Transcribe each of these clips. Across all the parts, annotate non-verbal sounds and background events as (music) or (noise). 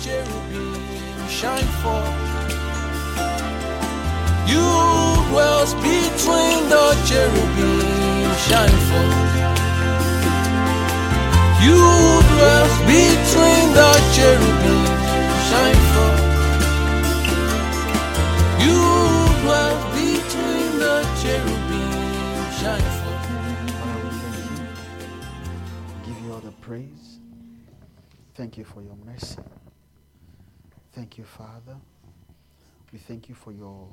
cherubim shine forth. You dwells between the cherubim shine forth. You dwells between the cherubim shine forth. You dwells between the cherubim shine forth. Give you all the praise. Thank you for your mercy. Thank you, Father. We thank you for your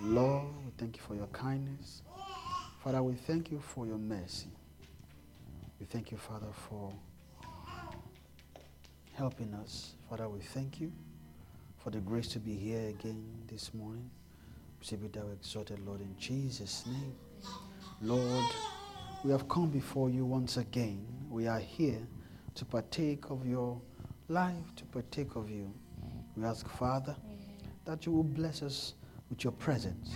love. We thank you for your kindness. Father, we thank you for your mercy. We thank you, Father, for helping us. Father, we thank you for the grace to be here again this morning. We be thou exalted, Lord, in Jesus' name. Lord, we have come before you once again. We are here to partake of your life, to partake of you. We ask, Father, that you will bless us with your presence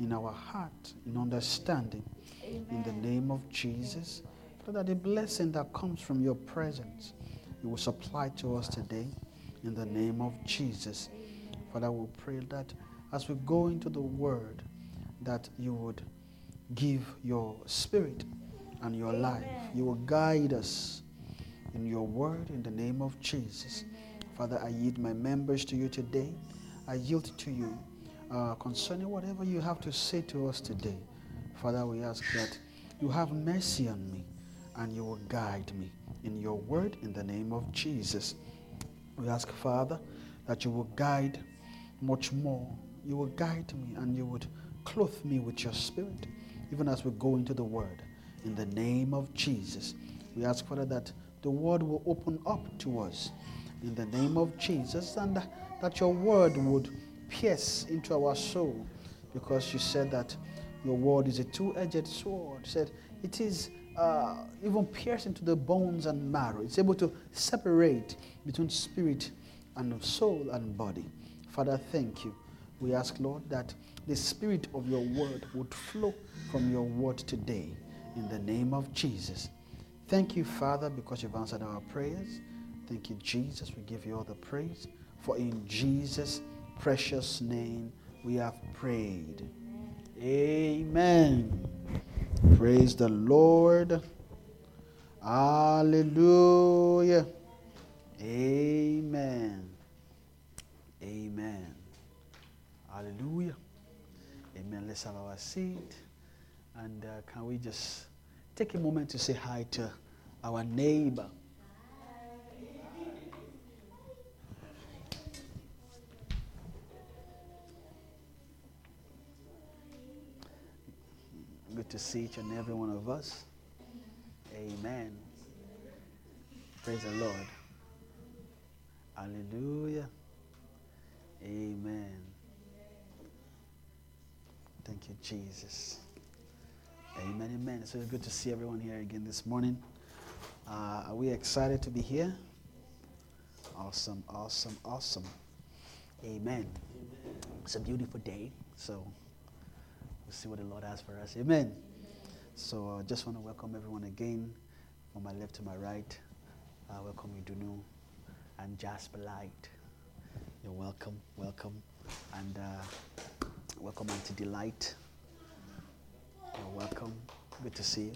in our heart, in understanding, in the name of Jesus. So that the blessing that comes from your presence, you will supply to us today in the name of Jesus. Father, we pray that as we go into the word, that you would give your spirit and your life. You will guide us in your word in the name of Jesus. Father, I yield my members to you today. I yield to you uh, concerning whatever you have to say to us today. Father, we ask that you have mercy on me and you will guide me in your word in the name of Jesus. We ask, Father, that you will guide much more. You will guide me and you would clothe me with your spirit, even as we go into the word. In the name of Jesus, we ask, Father, that the word will open up to us. In the name of Jesus, and that your word would pierce into our soul, because you said that your word is a two edged sword. You said it is uh, even pierced into the bones and marrow. It's able to separate between spirit and soul and body. Father, thank you. We ask, Lord, that the spirit of your word would flow from your word today in the name of Jesus. Thank you, Father, because you've answered our prayers. Thank you, Jesus. We give you all the praise. For in Jesus' precious name we have prayed. Amen. Praise the Lord. Hallelujah. Amen. Amen. Hallelujah. Amen. Let's have our seat. And uh, can we just take a moment to say hi to our neighbor? Good to see each and every one of us. Amen. Praise the Lord. Hallelujah. Amen. Thank you, Jesus. Amen, amen. So it's good to see everyone here again this morning. Uh, are we excited to be here? Awesome, awesome, awesome. Amen. It's a beautiful day, so we'll see what the Lord has for us. Amen. So I just want to welcome everyone again from my left to my right. Uh, welcome you, Idunu and Jasper Light. You're welcome, welcome. And uh, welcome Auntie Delight. You're welcome. Good to see you.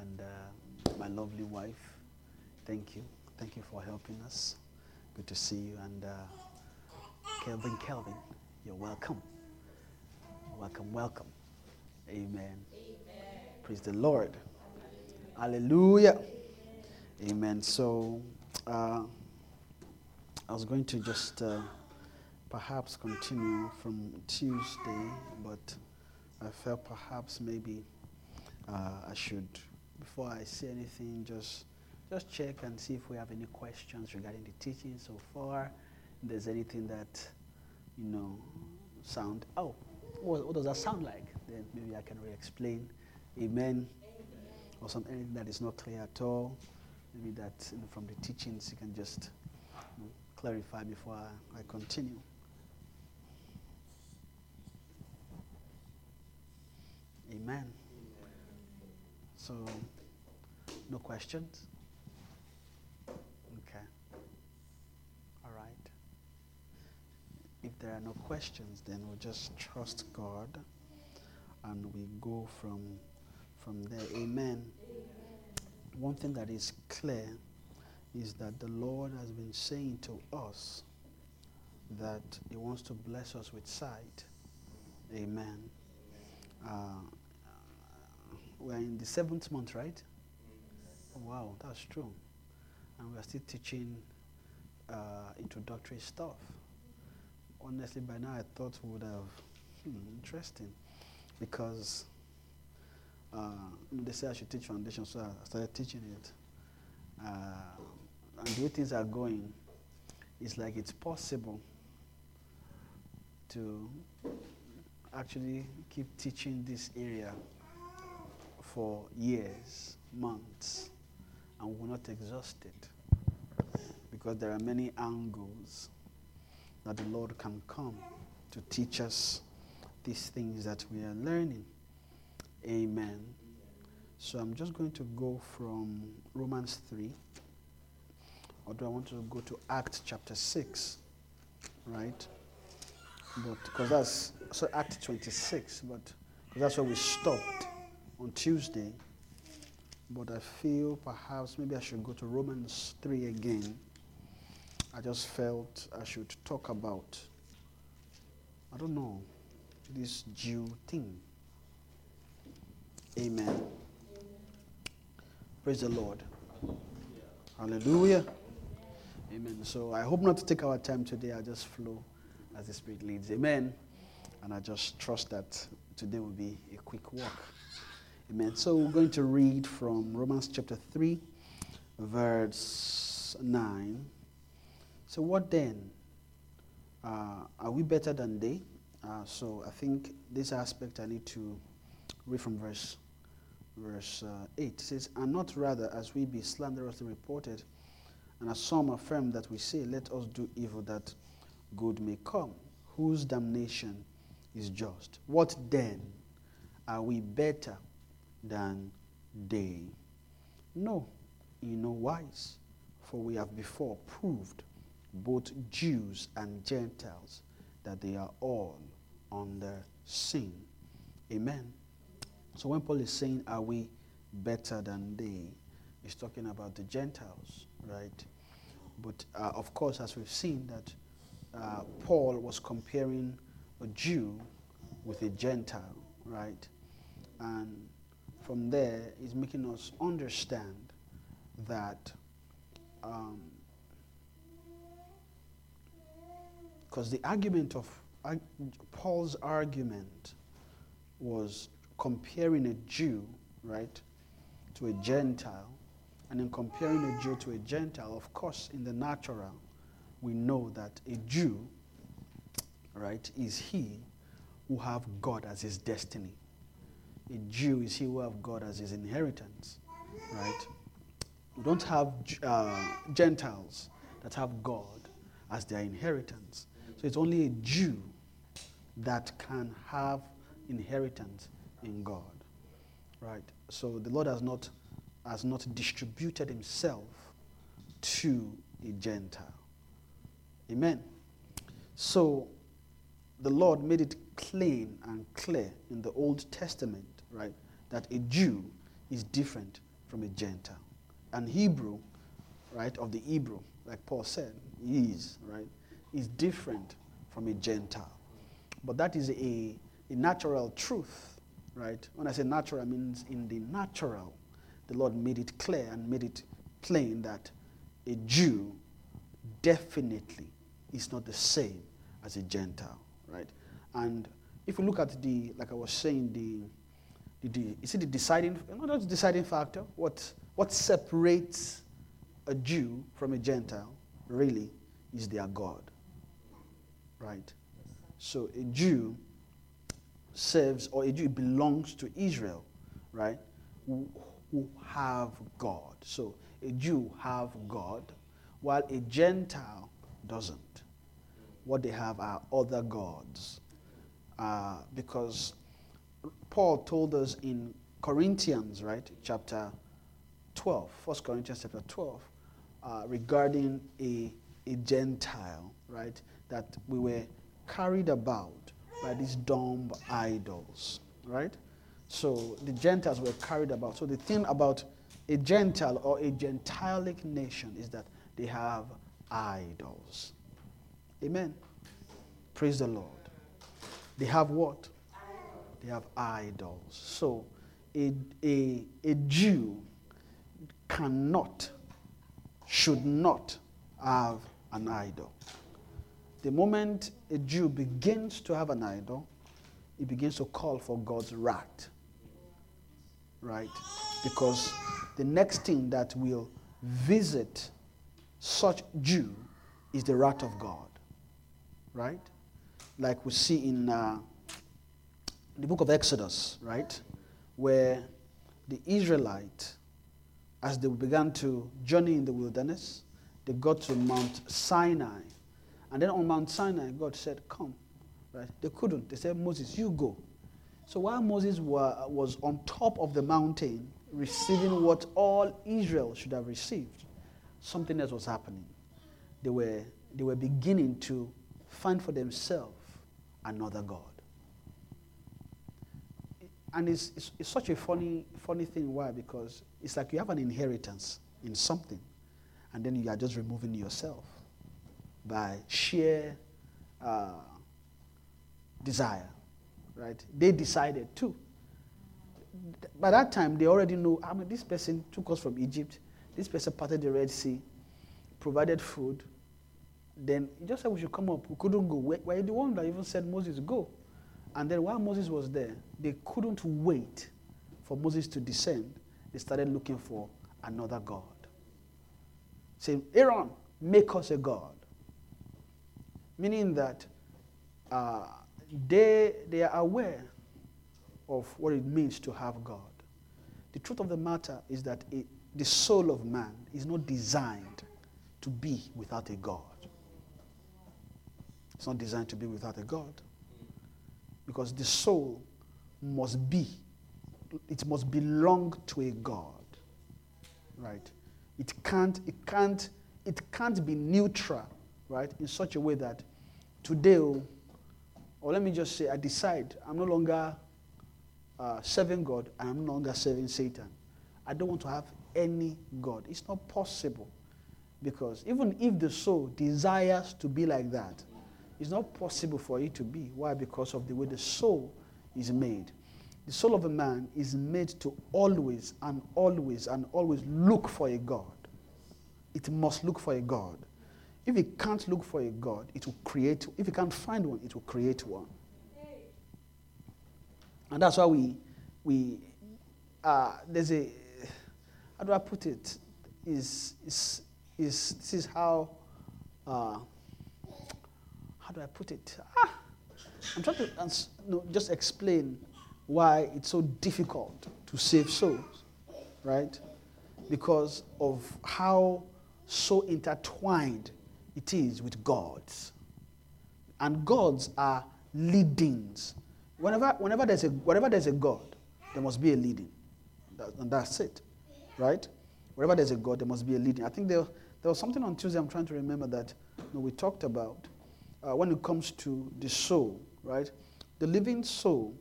And uh, my lovely wife, thank you. Thank you for helping us. Good to see you. And uh, Kelvin, Kelvin, you're welcome. Welcome, welcome. Amen. Praise the Lord. Hallelujah. Amen. So, uh, I was going to just uh, perhaps continue from Tuesday, but I felt perhaps maybe uh, I should, before I say anything, just just check and see if we have any questions regarding the teaching so far. If there's anything that you know sound. Oh, what, what does that sound like? Then maybe I can re-explain. Amen. Or something that is not clear at all. Maybe that you know, from the teachings you can just you know, clarify before I, I continue. Amen. So, no questions? Okay. If there are no questions, then we'll just trust God and we go from, from there. Amen. One thing that is clear is that the Lord has been saying to us that He wants to bless us with sight. Amen. Uh, we're in the seventh month, right? Wow, that's true. And we're still teaching uh, introductory stuff. Honestly, by now I thought would have, hmm, interesting, because uh, they say I should teach foundation, so I started teaching it. Uh, and the way things are going, it's like it's possible to actually keep teaching this area for years, months, and we will not exhaust it because there are many angles that the Lord can come to teach us these things that we are learning. Amen. So I'm just going to go from Romans 3, or do I want to go to Acts chapter 6, right? But because that's so Act 26, but because that's where we stopped on Tuesday. But I feel perhaps maybe I should go to Romans 3 again. I just felt I should talk about, I don't know, this Jew thing. Amen. Praise the Lord. Hallelujah. Amen. So I hope not to take our time today. I just flow as the Spirit leads. Amen. And I just trust that today will be a quick walk. Amen. So we're going to read from Romans chapter 3, verse 9. So, what then? Uh, are we better than they? Uh, so, I think this aspect I need to read from verse, verse uh, 8. It says, And not rather as we be slanderously reported, and as some affirm that we say, Let us do evil that good may come, whose damnation is just. What then? Are we better than they? No, in no wise, for we have before proved, both Jews and Gentiles, that they are all under sin. Amen. So when Paul is saying, Are we better than they? He's talking about the Gentiles, right? But uh, of course, as we've seen, that uh, Paul was comparing a Jew with a Gentile, right? And from there, he's making us understand that because the argument of Paul's argument was comparing a Jew, right, to a Gentile, and in comparing a Jew to a Gentile, of course, in the natural, we know that a Jew, right, is he who have God as his destiny. A Jew is he who have God as his inheritance, right? We don't have uh, Gentiles that have God as their inheritance. It's only a Jew that can have inheritance in God, right? So the Lord has not has not distributed Himself to a Gentile. Amen. So the Lord made it plain and clear in the Old Testament, right, that a Jew is different from a Gentile. An Hebrew, right, of the Hebrew, like Paul said, he is, right, is different from a Gentile. But that is a, a natural truth, right? When I say natural, I means in the natural, the Lord made it clear and made it plain that a Jew definitely is not the same as a Gentile, right? And if you look at the, like I was saying, the, the, the is it the deciding, not the deciding factor? What, what separates a Jew from a Gentile really is their God, right? So a Jew serves, or a Jew belongs to Israel, right? Who, who have God. So a Jew have God, while a Gentile doesn't. What they have are other gods. Uh, because Paul told us in Corinthians, right, chapter 12, 1 Corinthians chapter 12, uh, regarding a, a Gentile, right, that we were carried about by these dumb idols, right? So the Gentiles were carried about. So the thing about a Gentile or a Gentilic nation is that they have idols. Amen. Praise the Lord. They have what? They have idols. So a, a, a Jew cannot, should not have an idol. The moment a Jew begins to have an idol, he begins to call for God's wrath. Right? Because the next thing that will visit such Jew is the wrath of God. Right? Like we see in uh, the book of Exodus, right? Where the Israelites, as they began to journey in the wilderness, they got to Mount Sinai. And then on Mount Sinai, God said, Come. Right? They couldn't. They said, Moses, you go. So while Moses were, was on top of the mountain, receiving what all Israel should have received, something else was happening. They were, they were beginning to find for themselves another God. And it's, it's, it's such a funny, funny thing. Why? Because it's like you have an inheritance in something, and then you are just removing yourself by sheer uh, desire, right? They decided to. By that time, they already know, I mean, this person took us from Egypt. This person parted the Red Sea, provided food. Then he just said we should come up. We couldn't go. We were the one that even said Moses go. And then while Moses was there, they couldn't wait for Moses to descend. They started looking for another God. Saying, Aaron, make us a God. Meaning that uh, they, they are aware of what it means to have God. The truth of the matter is that it, the soul of man is not designed to be without a God. It's not designed to be without a God. Because the soul must be, it must belong to a God. Right? It can't, it can't, it can't be neutral, right? In such a way that today, or let me just say, I decide I'm no longer uh, serving God, I'm no longer serving Satan. I don't want to have any God. It's not possible. Because even if the soul desires to be like that, it's not possible for it to be. Why? Because of the way the soul is made. The soul of a man is made to always and always and always look for a God. It must look for a God. If it can't look for a God, it will create, if it can't find one, it will create one. And that's why we, we uh, there's a, how do I put it? Is, is, is this is how, uh, how do I put it? Ah, I'm trying to uh, no, just explain why it's so difficult to save souls, right? Because of how so intertwined it is with gods. And gods are leadings. Whenever, whenever, there's a, whenever there's a God, there must be a leading. That, and that's it, right? Wherever there's a God, there must be a leading. I think there, there was something on Tuesday I'm trying to remember that you know, we talked about uh, when it comes to the soul, right? The living soul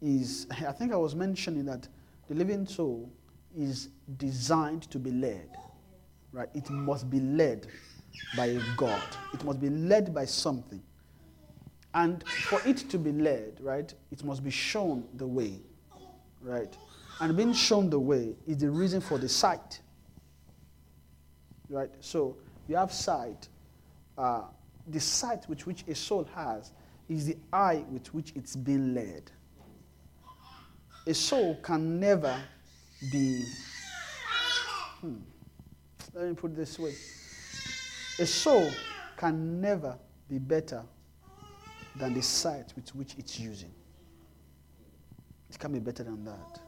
is, (laughs) I think I was mentioning that the living soul is designed to be led, right? It must be led by a God, it must be led by something. And for it to be led, right, it must be shown the way, right? And being shown the way is the reason for the sight, right? So you have sight. Uh, the sight with which a soul has is the eye with which it's being led. A soul can never be. Hmm, let me put it this way. A soul can never be better than the sight with which it's using. It can be better than that.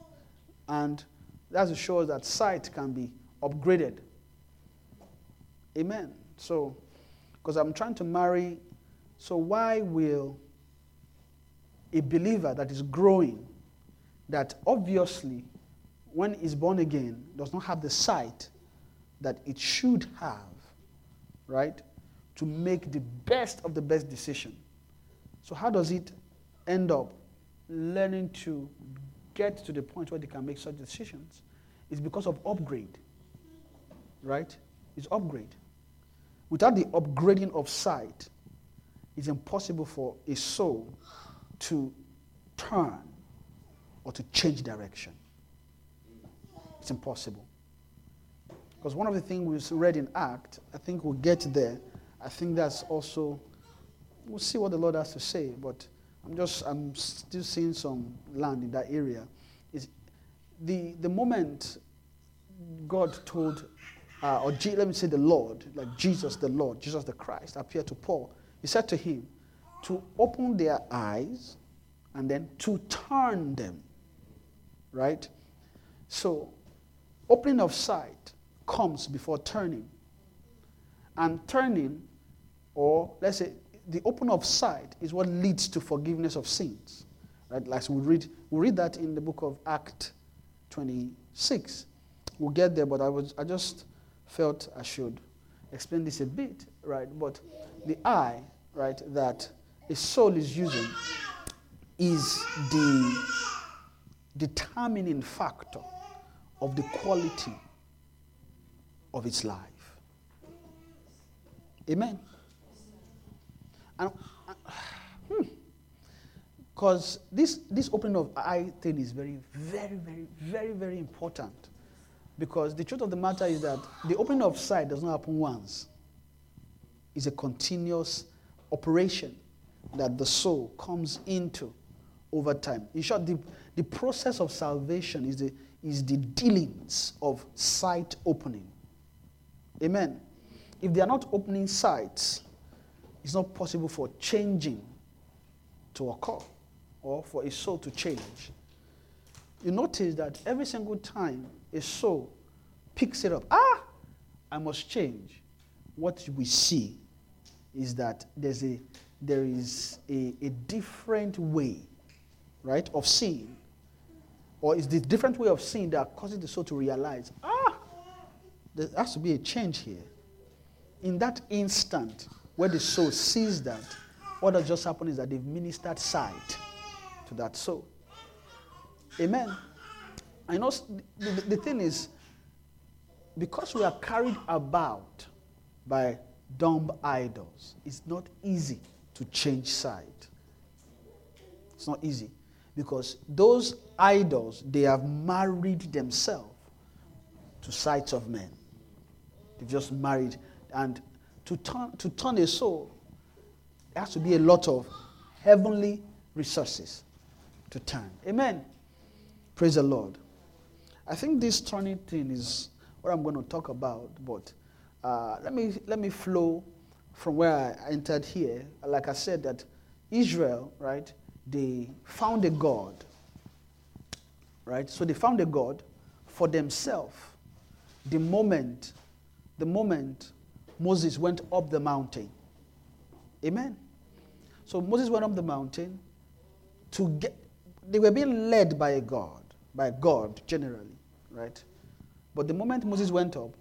And that shows that sight can be upgraded. Amen. So, because I'm trying to marry, so why will a believer that is growing, that obviously, when is born again, does not have the sight that it should have, right, to make the best of the best decision, So, how does it end up learning to get to the point where they can make such decisions? It's because of upgrade, right? It's upgrade. Without the upgrading of sight, it's impossible for a soul to turn or to change direction. It's impossible. Because one of the things we read in Act, I think we'll get there. I think that's also, we'll see what the Lord has to say, but I'm just, I'm still seeing some land in that area. Is the, the moment God told, uh, or G, let me say the Lord, like Jesus the Lord, Jesus the Christ, appeared to Paul, he said to him, to open their eyes and then to turn them. Right? So, opening of sight comes before turning. And turning, or let's say, the opening of sight is what leads to forgiveness of sins. Right? Like we read, we read that in the book of Act 26. We'll get there, but I was I just felt I should explain this a bit, right? But the eye, right, that a soul is using is the determining factor of the quality of its life. Amen. And because hmm, this this opening of eye thing is very, very, very, very, very important. Because the truth of the matter is that the opening of sight does not happen once. It's a continuous operation that the soul comes into over time. In short, the, the process of salvation is the, is the dealings of sight opening. Amen. If they are not opening sights, it's not possible for changing to occur or for a soul to change. You notice that every single time a soul picks it up, ah, I must change. What we see is that there's a, there is a, a different way, right, of seeing. Or is the different way of seeing that causes the soul to realize, ah, there has to be a change here. In that instant where the soul sees that, what has just happened is that they've ministered sight to that soul. Amen. I know the, the, the thing is, because we are carried about by dumb idols, it's not easy to change sight. It's not easy because those idols, they have married themselves to sights of men. They've just married. And to turn, to turn a soul, there has to be a lot of heavenly resources to turn. Amen. Praise the Lord. I think this turning thing is what I'm going to talk about, but uh, let, me, let me flow from where I entered here. Like I said, that Israel, right, they found a God, right? So they found a God for themselves the moment, the moment Moses went up the mountain. Amen. So Moses went up the mountain to get, they were being led by a God, by God generally, right? But the moment Moses went up,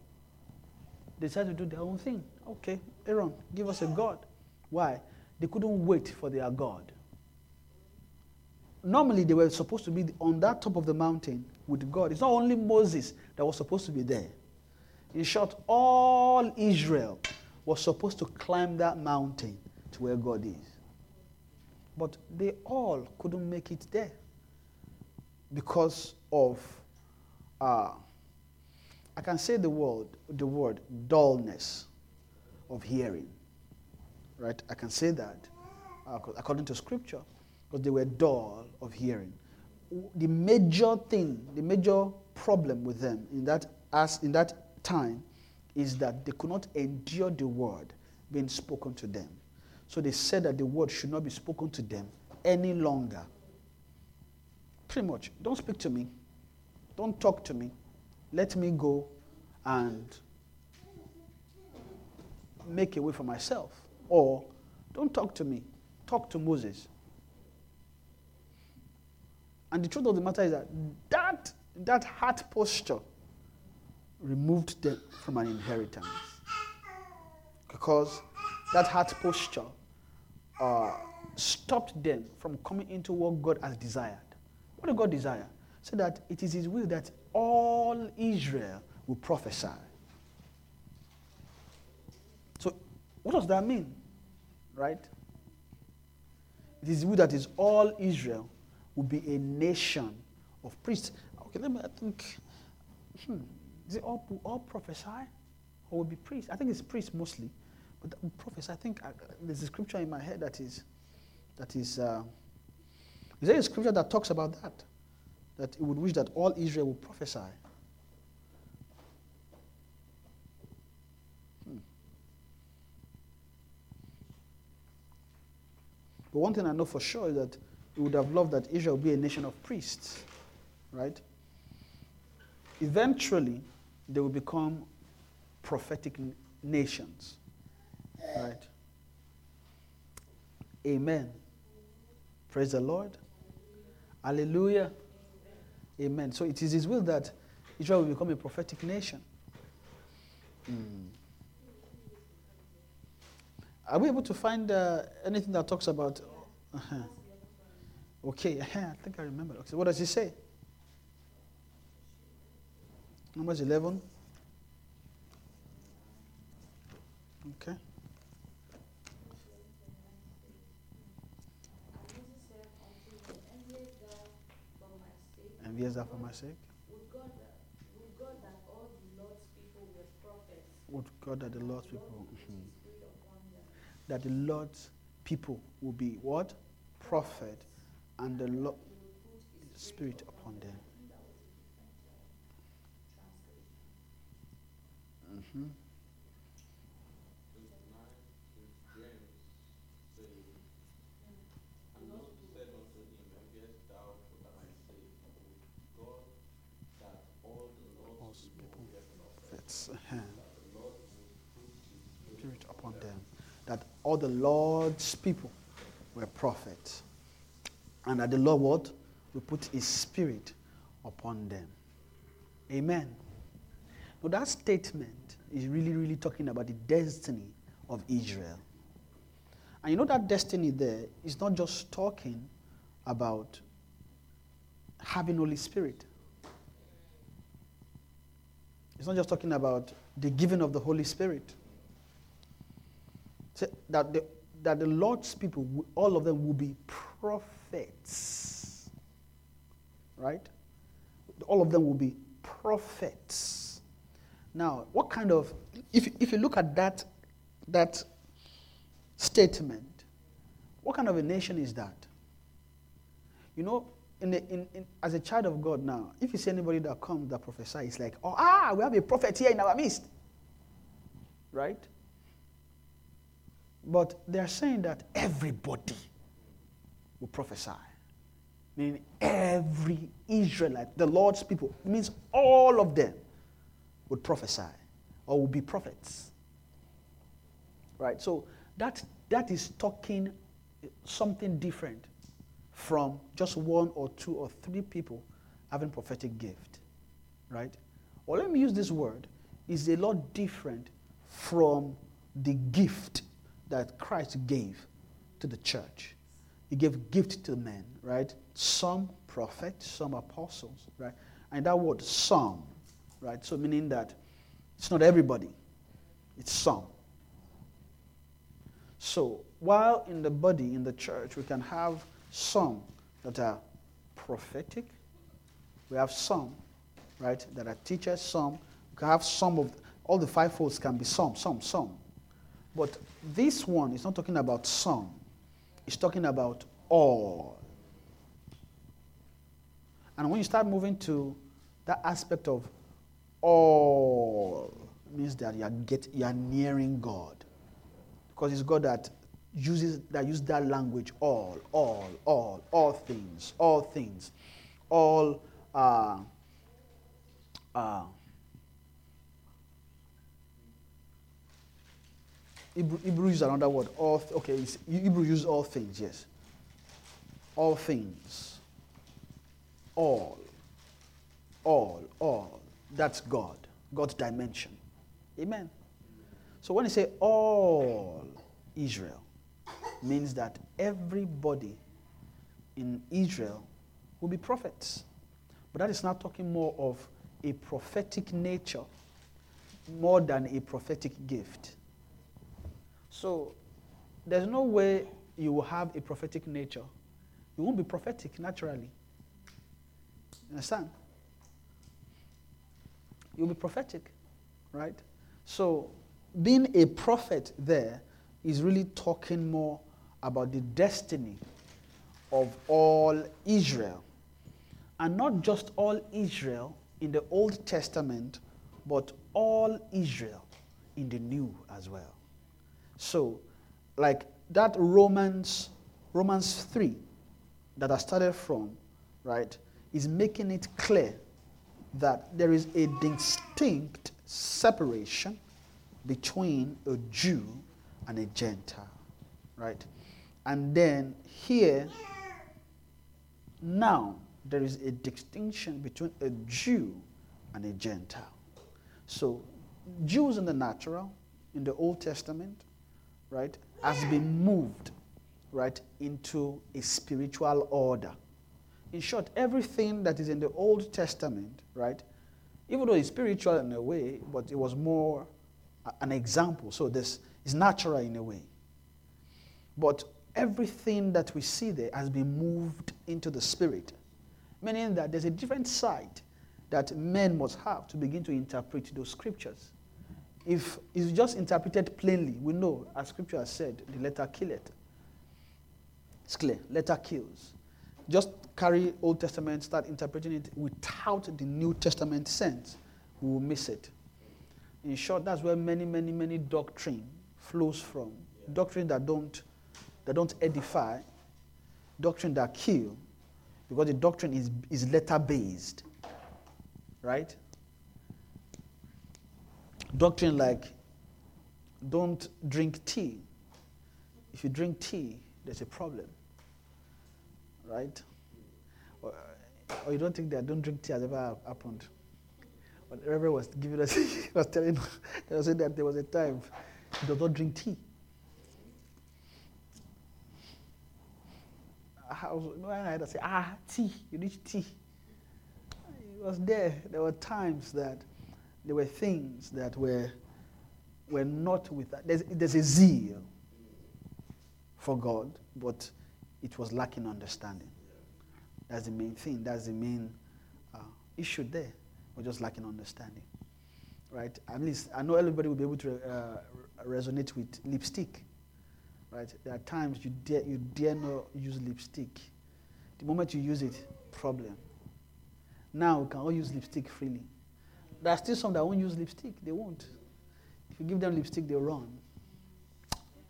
they decided to do their own thing. Okay, Aaron, give us a God. Why? They couldn't wait for their God. Normally, they were supposed to be on that top of the mountain with God. It's not only Moses that was supposed to be there. In short, all Israel was supposed to climb that mountain to where God is. But they all couldn't make it there because of, uh, I can say the word, the word dullness of hearing. Right? I can say that uh, according to scripture because they were dull of hearing. The major thing, the major problem with them in that, as in that time is that they could not endure the word being spoken to them. So they said that the word should not be spoken to them any longer. Pretty much, don't speak to me. Don't talk to me. Let me go and make a way for myself. Or don't talk to me. Talk to Moses. And the truth of the matter is that that, that heart posture removed them from an inheritance. Because that heart posture uh, stopped them from coming into what God has desired. What did God desire? So that it is His will that all Israel will prophesy. So, what does that mean? Right? It is will that is all Israel will be a nation of priests. Okay, let me I think. Hmm, is it all, all prophesy? Or will be priests? I think it's priests mostly. But prophesy. I think uh, there's a scripture in my head that is that is uh, is there a scripture that talks about that? That it would wish that all Israel would prophesy. Hmm. But one thing I know for sure is that he would have loved that Israel be a nation of priests, right? Eventually, they will become prophetic nations, right? Amen. Praise the Lord. Hallelujah. Amen. So it is His will that Israel will become a prophetic nation. Mm. Are we able to find uh, anything that talks about? Uh-huh. Okay, (laughs) I think I remember. Okay, what does he say? Numbers 11. Okay. Here's that for my sake. Would God, that, all the Lord's people were prophets, Would God that the Lord's people, will be what? Prophet, and the Lord Spirit upon them. Would Spirit upon them. That all the Lord's people were prophets. And that the Lord? Will put his spirit upon them. Amen. Now that statement is really, really talking about the destiny of Israel. And you know that destiny there is not just talking about having Holy Spirit. It's not just talking about the giving of the Holy Spirit. Say that the, that the Lord's people, all of them will be prophets. Right? All of them will be prophets. Now, what kind of, if, if you look at that, that statement, what kind of a nation is that? You know, in the, in, in, as a child of God now, if you see anybody that comes that prophesies, it's like, oh, ah, we have a prophet here in our midst. Right? But they're saying that everybody will prophesy. Meaning every Israelite, the Lord's people, means all of them would prophesy or would be prophets. Right? So that, that is talking something different from just one or two or three people having prophetic gift. Right? Or let me use this word, is a lot different from the gift that Christ gave to the church. He gave gift to men, right? Some prophets, some apostles, right? And that word some, right? So meaning that it's not everybody, it's some. So while in the body, in the church, we can have some that are prophetic, we have some, right, that are teachers, some, we can have some of, all the five folds can be some, some, some. But this one is not talking about some, it's talking about all. And when you start moving to that aspect of all, means that you are, get, you are nearing God. Because it's God that uses that use that language all, all, all, all things, all things, all uh, uh, Hebrew, Hebrew uses another word. All okay, it's, Hebrew uses all things. Yes, all things, all, all, all. That's God. God's dimension. Amen. So when you say all Israel, means that everybody in Israel will be prophets. But that is not talking more of a prophetic nature more than a prophetic gift. So there's no way you will have a prophetic nature. You won't be prophetic naturally. Understand? You'll be prophetic, right? So being a prophet there is really talking more about the destiny of all Israel. And not just all Israel in the Old Testament, but all Israel in the New as well. So, like that Romans, Romans 3 that I started from, right, is making it clear that there is a distinct separation between a Jew and a Gentile, right? And then here, now, there is a distinction between a Jew and a Gentile. So, Jews in the natural, in the Old Testament, right, has been moved, right, into a spiritual order. In short, everything that is in the Old Testament, right, even though it's spiritual in a way, but it was more an example. So this is natural in a way. But everything that we see there has been moved into the spirit, meaning that there's a different side that men must have to begin to interpret those scriptures. If it's just interpreted plainly, we know, as scripture has said, the letter killeth. It. It's clear, letter kills. Just carry Old Testament, start interpreting it without the New Testament sense, we will miss it. In short, that's where many, many, many doctrine flows from. Yeah. Doctrine that don't, that don't edify, doctrine that kill, because the doctrine is, is letter based right? Doctrine like don't drink tea. If you drink tea, there's a problem, right? Or, or you don't think that don't drink tea has ever happened. But Reverend was giving us, (laughs) was telling us that there was a time he does not drink tea. I was, I had to say, ah, tea, you need tea It was there. There were times that there were things that were, were not with that. There's, there's a zeal for God, but it was lacking understanding. That's the main thing. That's the main uh, issue there. We're just lacking understanding. Right? At least I know everybody will be able to uh, resonate with lipstick. Right? There are times you dare, you dare not use lipstick. The moment you use it, problem. Now we can all use lipstick freely. There are still some that won't use lipstick. They won't. If you give them lipstick, they'll run.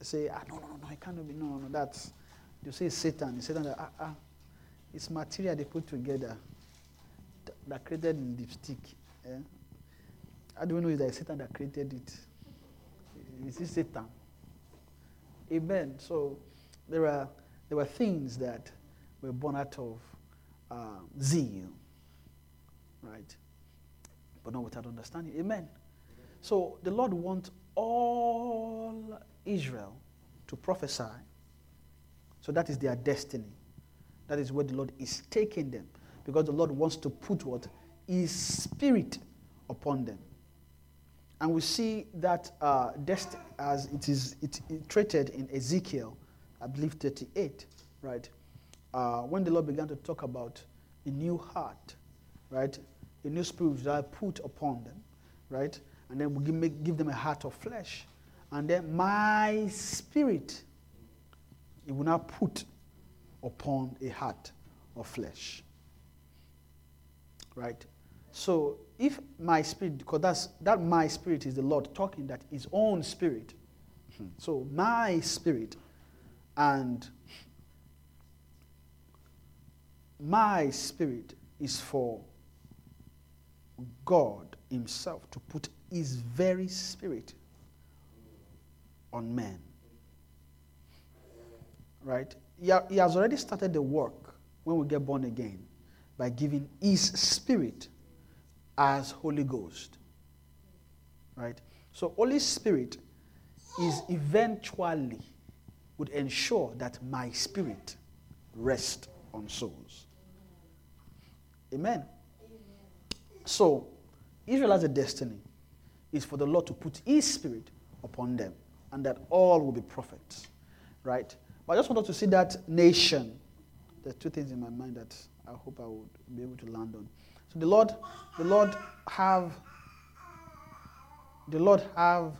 Say, ah, no, no, no, it cannot be. No, no, no, that's. You say Satan. Satan that, ah, ah. It's material they put together that, that created lipstick. Eh? How do we know that it's Satan that created it? It's Satan. Amen. So there are there were things that were born out of uh, zeal right? But not without understanding. Amen. So the Lord wants all Israel to prophesy. So that is their destiny. That is where the Lord is taking them. Because the Lord wants to put what? His spirit upon them. And we see that uh, destiny as it is it, it treated in Ezekiel, I believe 38, right? Uh, when the Lord began to talk about a new heart, right? A new spirit that I put upon them, right? And then we give, make, give them a heart of flesh. And then my spirit, it will not put upon a heart of flesh. Right? So if my spirit, because that's that my spirit is the Lord talking, that his own spirit. So my spirit and my spirit is for God Himself to put His very Spirit on men. Right? He, has already started the work when we get born again by giving His Spirit as Holy Ghost. Right? So, Holy Spirit is eventually would ensure that my spirit rest on souls. Amen. So, Israel has a destiny. Is for the Lord to put His Spirit upon them, and that all will be prophets, right? But I just want us to see that nation. There's two things in my mind that I hope I would be able to land on. So the Lord, the Lord have, the Lord have,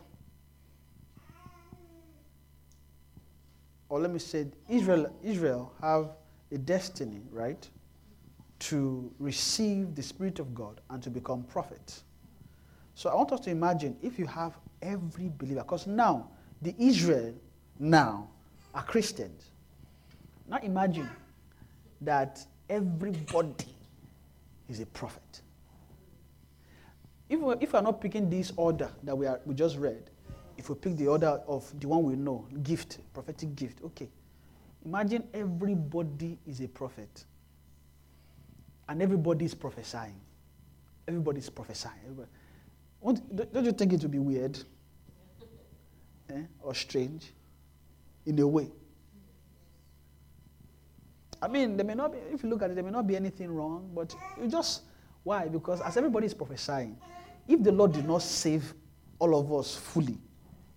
or let me say, Israel, Israel have a destiny, right, to receive the Spirit of God and to become prophets. So I want us to imagine if you have every believer, because now the Israel now are Christians. Now imagine that everybody is a prophet. If we, if we are not picking this order that we, are, we just read, if we pick the order of the one we know, gift, prophetic gift, okay. Imagine everybody is a prophet. And everybody is prophesying. Everybody is prophesying. Everybody. Don't you think it would be weird? Eh? Or strange? In a way. I mean, there may not be, if you look at it, there may not be anything wrong, but you just, why? Because as everybody is prophesying, if the Lord did not save all of us fully,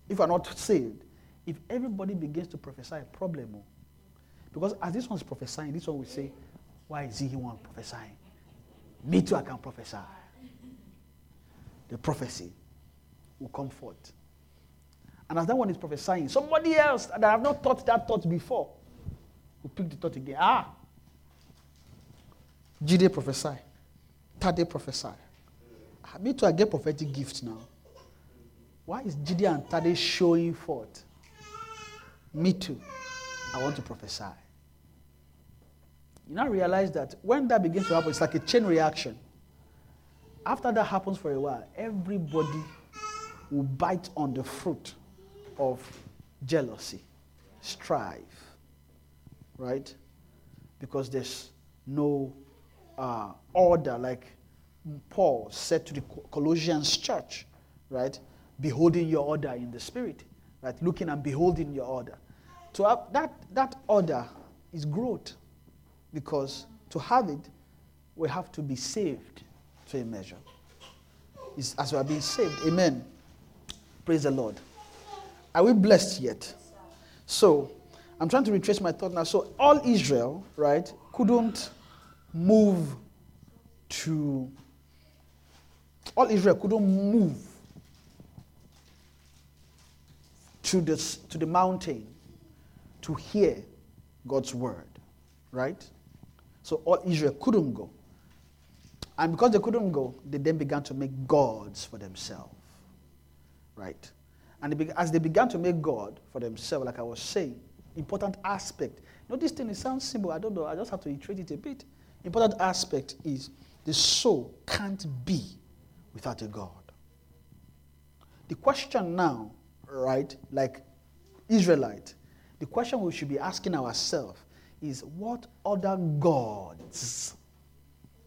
if we are not saved, if everybody begins to prophesy, a problem. oh. Because as this one's prophesying, this one will say, why is he one prophesying? Me too, I can prophesy. The prophecy will come forth. And as that one is prophesying, somebody else that I have not thought that thought before will pick the thought again. Ah, Jide prophesy. Tade prophesy. Ah, Me too, I get prophetic gifts now. Why is Jide and Tade showing forth? Me too. I want to prophesy. You now realize that when that begins to happen, it's like a chain reaction. After that happens for a while, everybody will bite on the fruit of jealousy, strife, right? Because there's no uh, order, like Paul said to the Colossians church, right? Beholding your order in the spirit, right? Looking and beholding your order. To have that, that order is growth because to have it, we have to be saved to a measure. It's as we are being saved. Amen. Praise the Lord. Are we blessed yet? So, I'm trying to retrace my thought now. So, all Israel, right, couldn't move to. All Israel couldn't move to the, to the mountain to hear God's word, right? So, all Israel couldn't go. And because they couldn't go, they then began to make gods for themselves. Right? And as they began to make God for themselves, like I was saying, important aspect. You know, this thing it sounds simple. I don't know. I just have to iterate it a bit. Important aspect is the soul can't be without a God. The question now, right, like Israelite, the question we should be asking ourselves is what other gods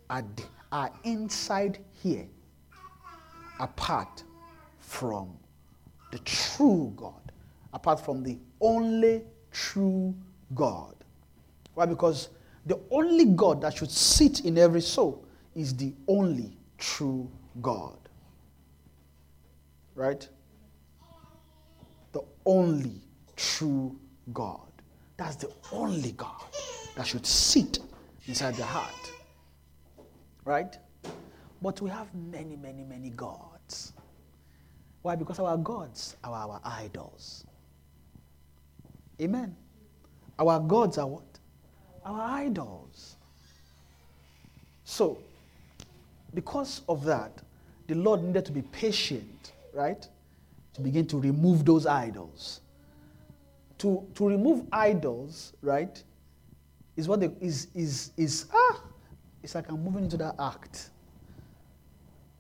are, are inside here apart from the true God, apart from the only true God. Why? Because the only God that should sit in every soul is the only true God. Right? The only true God. That's the only God that should sit inside the heart. Right? But we have many, many, many gods. Why? Because our gods are our idols. Amen. Our gods are what? Our idols. So, because of that, the Lord needed to be patient, right? To begin to remove those idols. To, to remove idols, right, is what the, is, is, is, ah, it's like I'm moving into that act.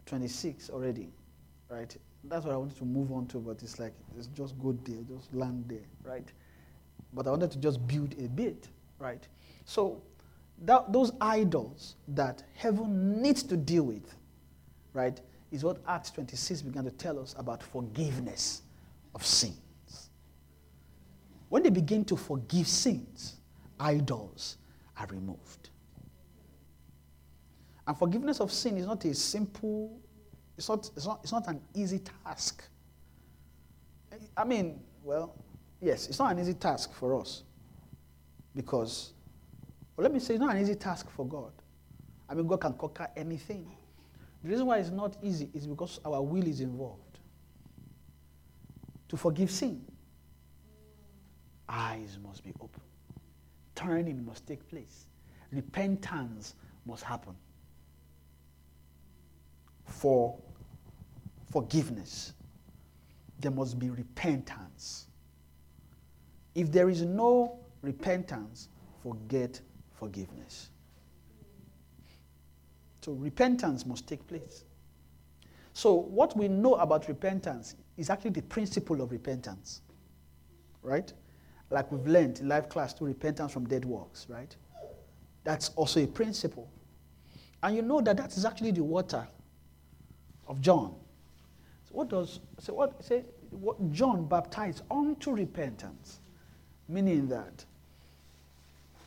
26 already, right? That's what I wanted to move on to, but it's like, it's just go there, just land there, right? But I wanted to just build a bit, right? So, that, those idols that heaven needs to deal with, right, is what Acts 26 began to tell us about forgiveness of sins. when they begin to forgive sins, idols are removed. And forgiveness of sin is not a simple, it's not, it's not, it's not an easy task. I mean, well, yes, it's not an easy task for us. Because, well, let me say, it's not an easy task for God. I mean, God can conquer anything. The reason why it's not easy is because our will is involved. To forgive sin, eyes must be open, turning must take place, repentance must happen for forgiveness. There must be repentance. If there is no repentance, forget forgiveness. So repentance must take place. So what we know about repentance is actually the principle of repentance. Right? Like we've learned in life class to repentance from dead works, right? That's also a principle. And you know that that is actually the water of John. What does so what say what John baptized unto repentance, meaning that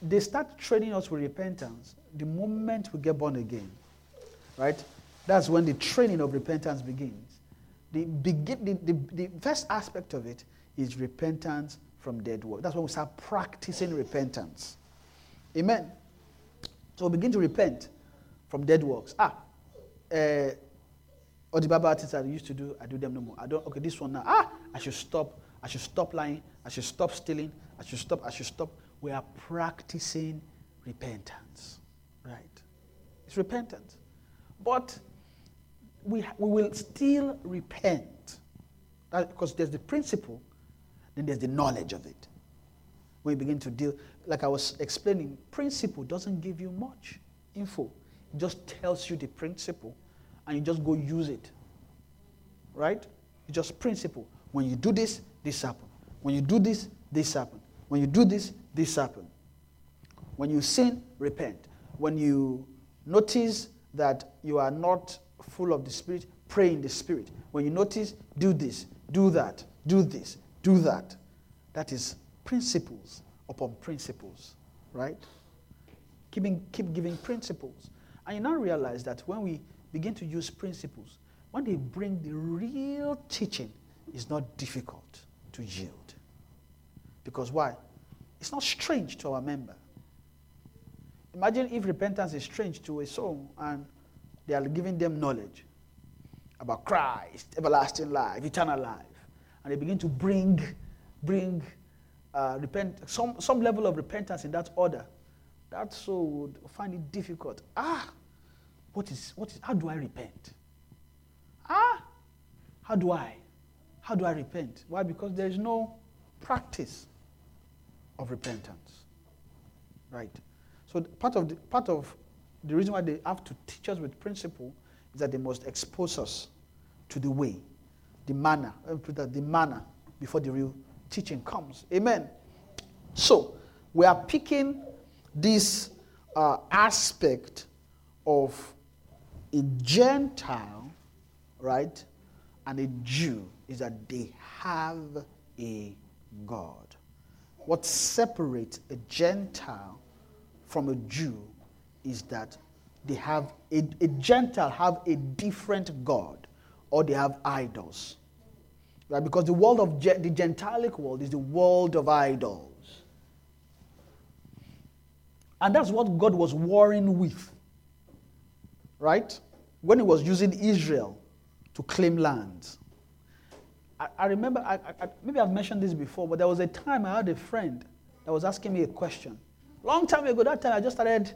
they start training us with repentance the moment we get born again, right? That's when the training of repentance begins. The, begin, the, the, the first aspect of it is repentance from dead work. That's when we start practicing repentance. Amen. So we begin to repent from dead works. Ah, uh, or the Bible artists I used to do, I do them no more. I don't, okay, this one now. Ah, I should stop. I should stop lying. I should stop stealing. I should stop. I should stop. We are practicing repentance. Right? It's repentance. But we, we will still repent. That, because there's the principle, then there's the knowledge of it. When you begin to deal, like I was explaining, principle doesn't give you much info. It just tells you the principle and you just go use it. Right? It's just principle. When you do this, this happen. When you do this, this happen. When you do this, this happen. When you sin, repent. When you notice that you are not full of the Spirit, pray in the Spirit. When you notice, do this, do that, do this, do that. That is principles upon principles, right? Keeping, keep giving principles. And you now realize that when we begin to use principles, when they bring the real teaching, it's not difficult to yield. Because why? It's not strange to our member. Imagine if repentance is strange to a soul and they are giving them knowledge about Christ, everlasting life, eternal life. And they begin to bring, bring uh, repent, some, some level of repentance in that order. That soul would find it difficult. Ah, what is, what is, how do I repent? Ah, how do I? How do I repent? Why? Because there is no practice of repentance. Right? So part of the, part of the reason why they have to teach us with principle is that they must expose us to the way, the manner, the manner before the real teaching comes. Amen. So we are picking this uh, aspect of a Gentile, right, and a Jew is that they have a God. What separates a Gentile from a Jew is that they have a, a Gentile have a different God or they have idols. Right? Because the world of the Gentilic world is the world of idols. And that's what God was warring with. Right? When he was using Israel to claim land. I, I remember, I, I, maybe I've mentioned this before, but there was a time I had a friend that was asking me a question. Long time ago, that time I just started,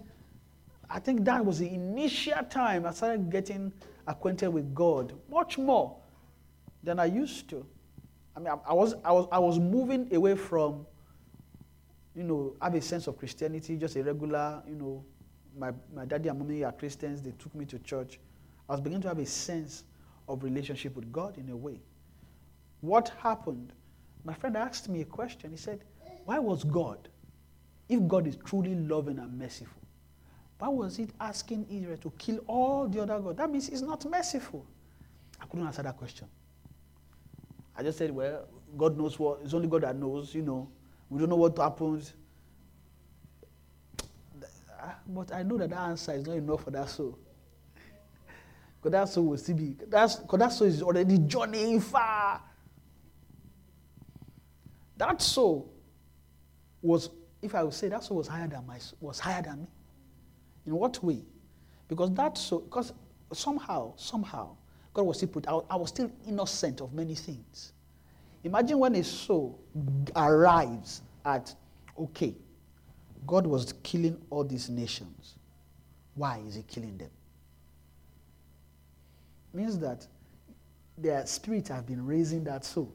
I think that was the initial time I started getting acquainted with God much more than I used to. I mean, I, I was, I, was, I was moving away from, you know, have a sense of Christianity, just a regular, you know, my, my daddy and mommy are Christians, they took me to church. I was beginning to have a sense of relationship with God in a way. What happened? My friend asked me a question. He said, Why was God if God is truly loving and merciful, why was it asking Israel to kill all the other gods? That means he's not merciful. I couldn't answer that question. I just said, well, God knows what, it's only God that knows, you know. We don't know what happens. But I know that that answer is not enough for that soul. Because that soul will still be, that's, because that soul is already journeying far. That soul was, if I would say, that soul was higher than my, was higher than me. In what way? Because that soul, because somehow, somehow, God was still put, I, I was still innocent of many things. Imagine when a soul arrives at, okay, God was killing all these nations. Why is he killing them? Means that their spirits have been raising that soul.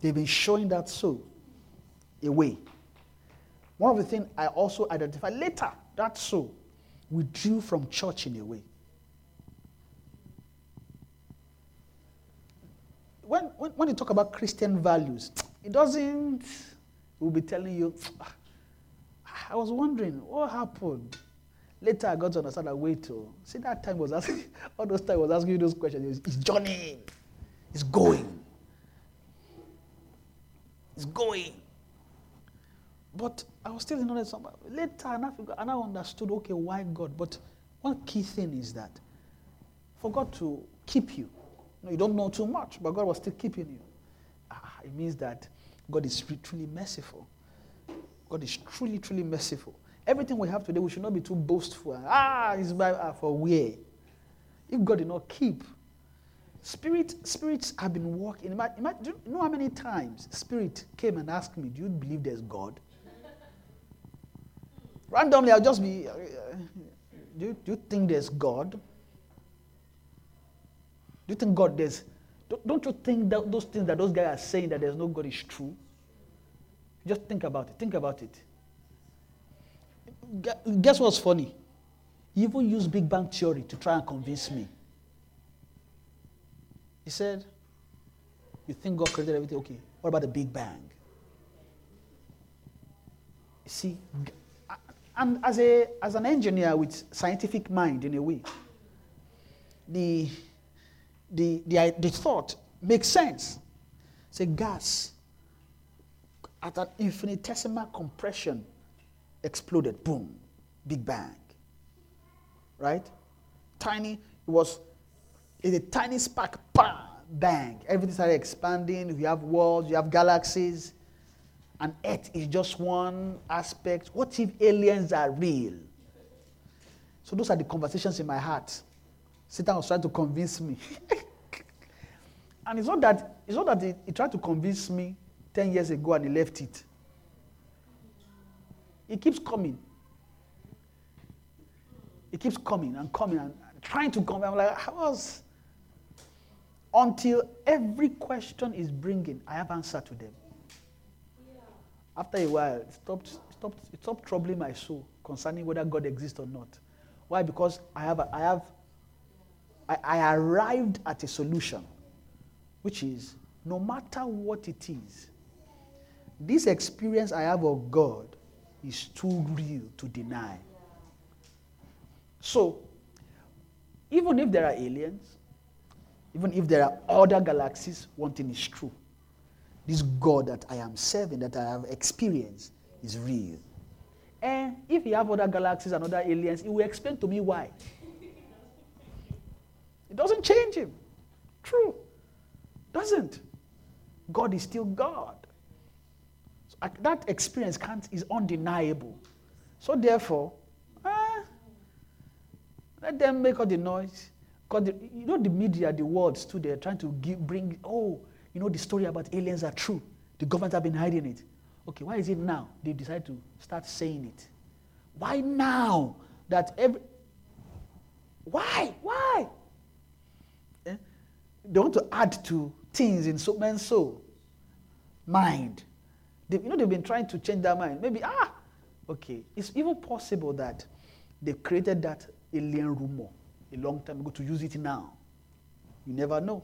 They've been showing that soul a way. One of the things I also identified later, that soul withdrew from church in a way. When, when, when you talk about Christian values, it doesn't, will be telling you, I was wondering what happened. Later, I got to understand that way oh, see that time was asking, (laughs) all those time was asking you those questions. It's, journeying, it's going, it's going. But I was still in knowledge. Later, and I, forgot, and I understood, okay, why God. But one key thing is that for God to keep you, you, know, you don't know too much, but God was still keeping you. Ah, it means that God is truly merciful. God is truly, truly merciful. Everything we have today, we should not be too boastful. Ah, it's by ah, for where? If God did not keep, spirit spirits have been walking. Ima- ima- do you know how many times spirit came and asked me, "Do you believe there's God?" Randomly, I'll just be, uh, do, you, do you think there's God? Do you think God there's, don't, don't you think that those things that those guys are saying that there's no God is true? Just think about it. Think about it. Gu- Guess what's funny? He even used Big Bang Theory to try and convince me. He said, You think God created everything? Okay. What about the Big Bang? You see, and as, a, as an engineer with scientific mind, in a way, the, the, the, the thought makes sense. Say, gas at an infinitesimal compression exploded. Boom. Big Bang. Right? Tiny, it was it's a tiny spark, bam, bang. Everything started expanding. You have worlds, you have galaxies, and Earth is just one aspect. What if aliens are real? So those are the conversations in my heart. Satan was trying to convince me. (laughs) and it's not that it's not that he, he tried to convince me 10 years ago and he left it. It keeps coming. It keeps coming and coming and trying to come. I'm like, how was until every question is bringing, I have answer to them. After a while, it stopped, stopped, it stopped troubling my soul concerning whether God exists or not. Why? Because I have, I have, I, I arrived at a solution, which is no matter what it is, this experience I have of God is too real to deny. So, even if there are aliens, even if there are other galaxies, one thing is true. This God that I am serving, that I have experienced, is real. And if you have other galaxies and other aliens, he will explain to me why. It doesn't change him. True. Doesn't. God is still God. That experience can't, is undeniable. So therefore, ah, let them make all the noise. Because you know the media, the words too, they're trying to give, bring, oh, you know the story about aliens are true. The government have been hiding it. Okay, why is it now they decide to start saying it? Why now that every why? Why? Eh? They want to add to things in so man's soul, mind. They, you know they've been trying to change their mind. Maybe ah, okay. It's even possible that they created that alien rumor a long time ago to use it now. You never know.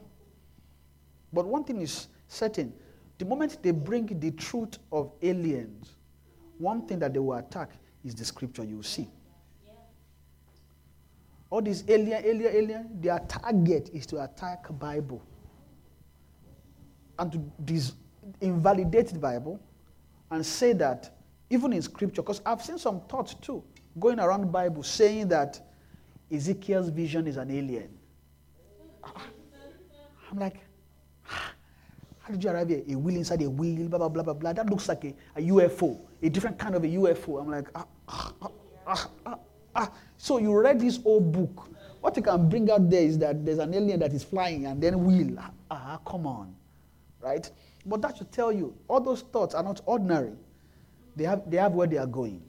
But one thing is certain the moment they bring the truth of aliens, one thing that they will attack is the scripture you see. All these alien, alien, alien, their target is to attack Bible and to dis- invalidate the Bible and say that even in scripture, because I've seen some thoughts too going around Bible saying that Ezekiel's vision is an alien. (laughs) I'm like, how did you arrive here? A wheel inside a wheel, blah, blah, blah, blah, blah. That looks like a, a UFO, a different kind of a UFO. I'm like, ah, ah, ah, ah, ah, ah. So you read this old book. What you can bring out there is that there's an alien that is flying and then wheel. Ah, ah come on. Right? But that should tell you, all those thoughts are not ordinary. They have, they have where they are going.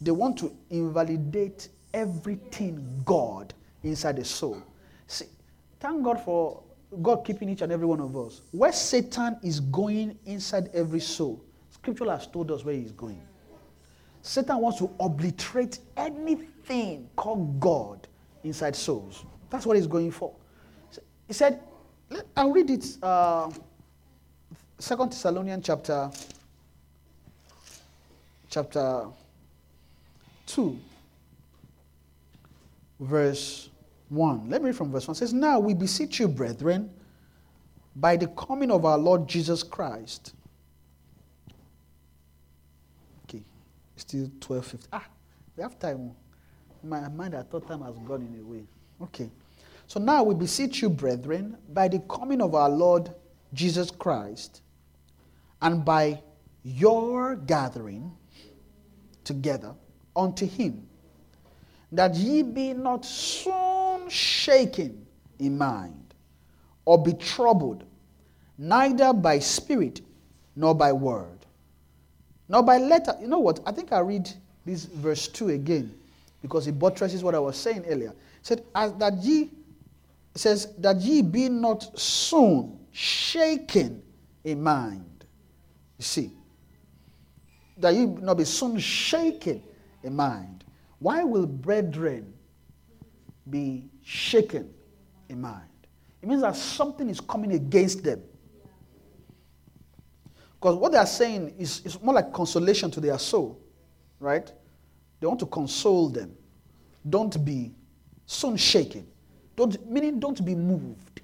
They want to invalidate everything God inside the soul. See, thank God for God keeping each and every one of us. Where Satan is going inside every soul, Scripture has told us where he's going. Satan wants to obliterate anything called God inside souls. That's what he's going for. He said, I'll read it. Uh, Second Thessalonians chapter chapter 2 verse 1. Let me read from verse 1. It says, Now we beseech you, brethren, by the coming of our Lord Jesus Christ. Okay, still 12:50. Ah, we have time. My mind, I thought time has gone in a way. Okay. So now we beseech you, brethren, by the coming of our Lord Jesus Christ, and by your gathering together unto him, that ye be not soon shaken in mind, or be troubled, neither by spirit, nor by word, nor by letter. You know what? I think I read this verse 2 again, because it buttresses what I was saying earlier. It said, As that ye says that ye be not soon shaken in mind. You see, that ye not be soon shaken in mind. Why will brethren be shaken in mind? It means that something is coming against them. Because what they are saying is, is more like consolation to their soul, right? They want to console them. Don't be soon shaken. Don't, meaning don't be moved.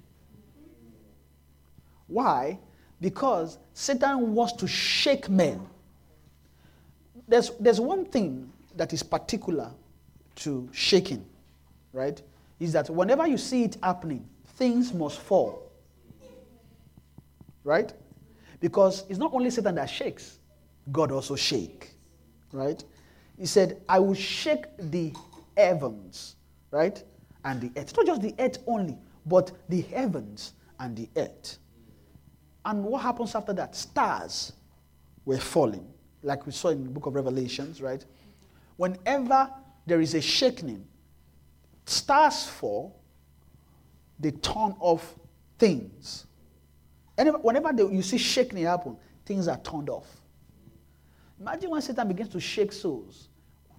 Why? Because Satan wants to shake men. There's, there's one thing that is particular to shaking, right? Is that whenever you see it happening, things must fall. Right? Because it's not only Satan that shakes, God also shake. Right? He said, I will shake the heavens, right? And the earth. Not just the earth only, but the heavens and the earth. And what happens after that? Stars were falling, like we saw in the book of Revelations, right? whenever there is a shaking, stars fall, they turn off things. Whenever they, you see shaking happen, things are turned off. Imagine when Satan begins to shake souls,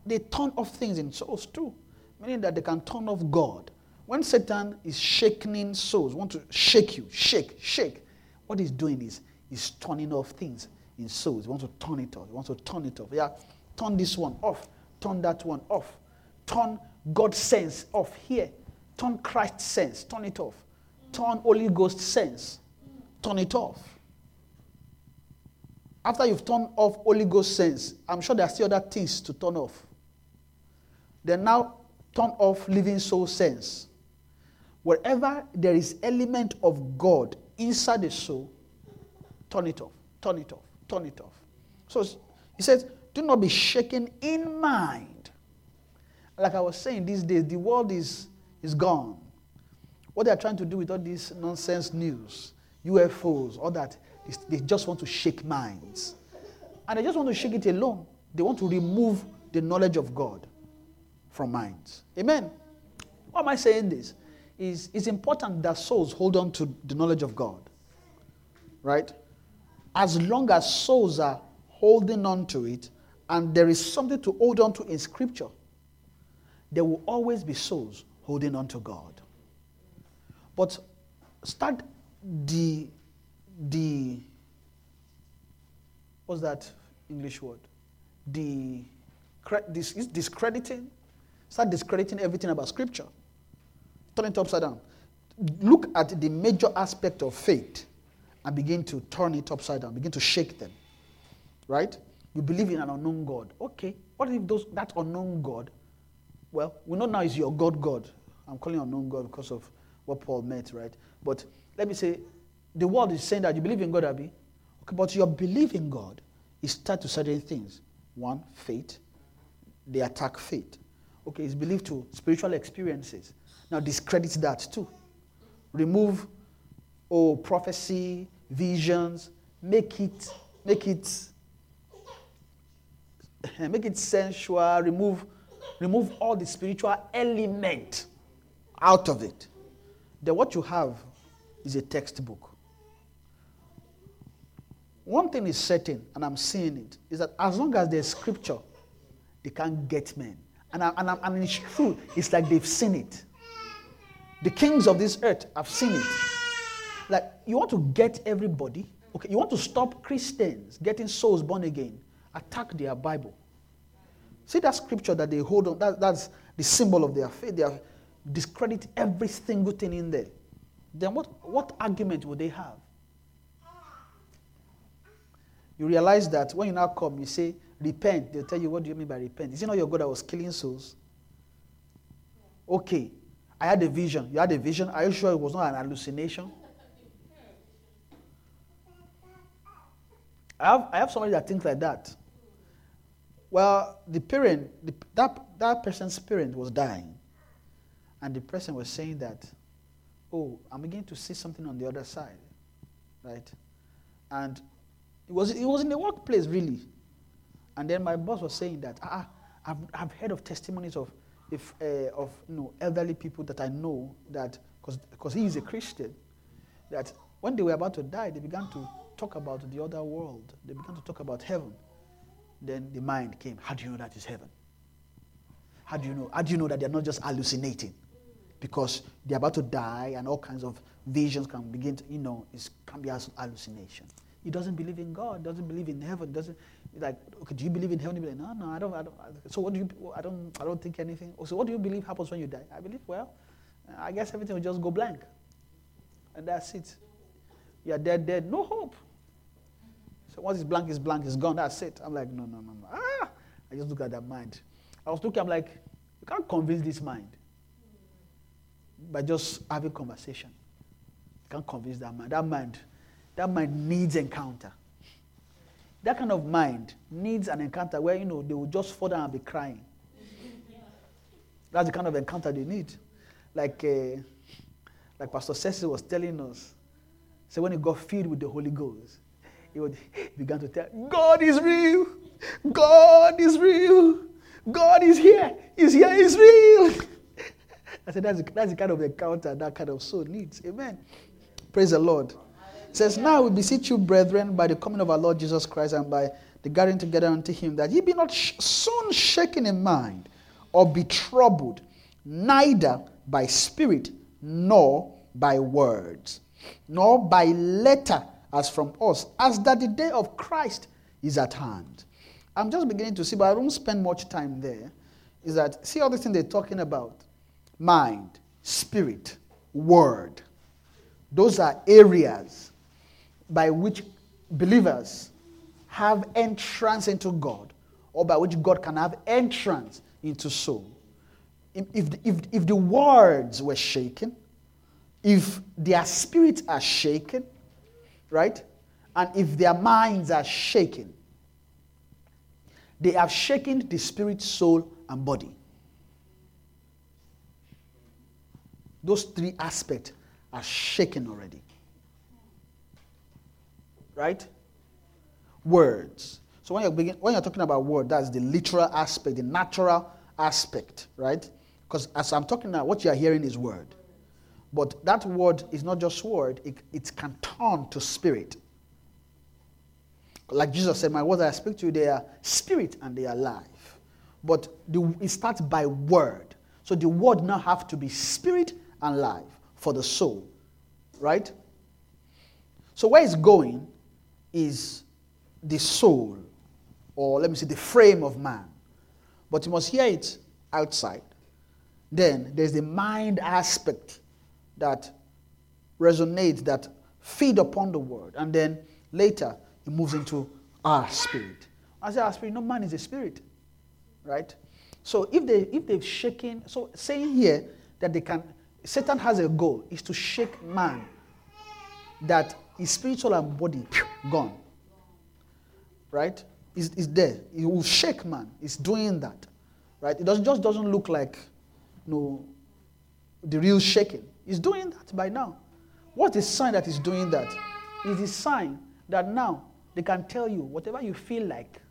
they turn off things in souls too, meaning that they can turn off God. When Satan is shaking souls, want to shake you, shake, shake, what he's doing is he's turning off things in souls. He wants to turn it off. He wants to turn it off. Yeah, turn this one off turn that one off. Turn God's sense off here. Turn Christ's sense, turn it off. Turn Holy Ghost sense, turn it off. After you've turned off Holy Ghost sense, I'm sure there are still other things to turn off. Then now turn off living soul sense. Wherever there is element of God inside the soul, turn it off, turn it off, turn it off. So he says, do not be shaken in mind. Like I was saying, these days, the world is, is gone. What they are trying to do with all this nonsense news, UFOs, all that, is they just want to shake minds. And they just want to shake it alone. They want to remove the knowledge of God from minds. Amen. Why am I saying this? Is it's important that souls hold on to the knowledge of God. Right? As long as souls are holding on to it, and there is something to hold on to in Scripture, there will always be souls holding on to God. But start the the what's that English word? The this is discrediting. Start discrediting everything about Scripture. Turn it upside down. Look at the major aspect of faith and begin to turn it upside down, begin to shake them. Right? You believe in an unknown God. Okay. What if those that unknown God, well, we know now is your God God. I'm calling unknown God because of what Paul meant, right? But let me say, the world is saying that you believe in God, Abby. Okay, but your belief in God is tied to certain things. One, faith. They attack faith. Okay, it's believed to spiritual experiences. Now discredit that too. Remove oh prophecy, visions, make it make it (laughs) make it sensual, remove remove all the spiritual element out of it. Then what you have is a textbook. One thing is certain, and I'm seeing it, is that as long as there's scripture, they can't get men. And, I, and, I, and it's true, it's like they've seen it. The kings of this earth have seen it. Like, you want to get everybody, okay, you want to stop Christians getting souls born again, attack their Bible. See that scripture that they hold on, that, that's the symbol of their faith. They have discredit every single thing in there. Then what, what argument would they have? You realize that when you now come, you say, repent. They'll tell you, what do you mean by repent? Is it not your God that was killing souls? Okay. I had a vision. You had a vision. Are you sure it was not an hallucination? I have, I have somebody that thinks like that. Well, the parent, the, that, that person's parent was dying. And the person was saying that, oh, I'm beginning to see something on the other side. Right? And it was, it was in the workplace, really. And then my boss was saying that, ah, I've, I've heard of testimonies of, if, uh, of you know, elderly people that I know that, because he is a Christian, that when they were about to die, they began to talk about the other world. They began to talk about heaven. Then the mind came, how do you know that is heaven? How do you know? How do you know that they're not just hallucinating? Because they're about to die and all kinds of visions can begin to, you know, it can be as hallucination. He doesn't believe in God, doesn't believe in heaven, doesn't like, okay, do you believe in heaven? He like, no, no, I don't, I don't. So what do you, I don't, I don't think anything. So what do you believe happens when you die? I believe, well, I guess everything will just go blank. And that's it. You're dead, dead, no hope. So once it's blank, it's blank, it's gone, that's it. I'm like, no, no, no, no. Ah! I just look at that mind. I was looking, I'm like, you can't convince this mind by just having conversation. You can't convince that mind. That mind, that mind needs encounter. That kind of mind needs an encounter where, you know, they will just fall down and be crying. That's the kind of encounter they need. Like, uh, like Pastor Cecil was telling us. So when he got filled with the Holy Ghost, he would began to tell, God is real. God is real. God is here. He's here. He's real. I said, that's, that's the kind of encounter that kind of soul needs. Amen. Praise the Lord. Says, Now we beseech you, brethren, by the coming of our Lord Jesus Christ and by the gathering together unto him, that ye be not sh- soon shaken in mind or be troubled, neither by spirit nor by words, nor by letter as from us, as that the day of Christ is at hand. I'm just beginning to see, but I don't spend much time there. Is that, see all the things they're talking about? Mind, spirit, word. Those are areas by which believers have entrance into God, or by which God can have entrance into soul. If, if, if the words were shaken, if their spirits are shaken, right? And if their minds are shaken, they have shaken the spirit, soul, and body. Those three aspects are shaken already. Right? Words. So when you're, begin, when you're talking about word, that's the literal aspect, the natural aspect, right? Because as I'm talking now, what you're hearing is word. But that word is not just word, it, it can turn to spirit. Like Jesus said, My words I speak to you, they are spirit and they are life. But the, it starts by word. So the word now have to be spirit and life for the soul. Right? So where it's going is the soul, or let me say the frame of man. But you must hear it outside. Then there's the mind aspect that resonates, that feed upon the word, and then later it moves into our spirit. I say our spirit, no man is a spirit, right? So if they if they've shaken, so saying here that they can, Satan has a goal is to shake man, that his spiritual and body gone, right? Is is there? He will shake man. He's doing that, right? It doesn't just doesn't look like, you know, the real shaking. He's doing that by now. What's the sign that he's doing that? It's the sign that now they can tell you whatever you feel like,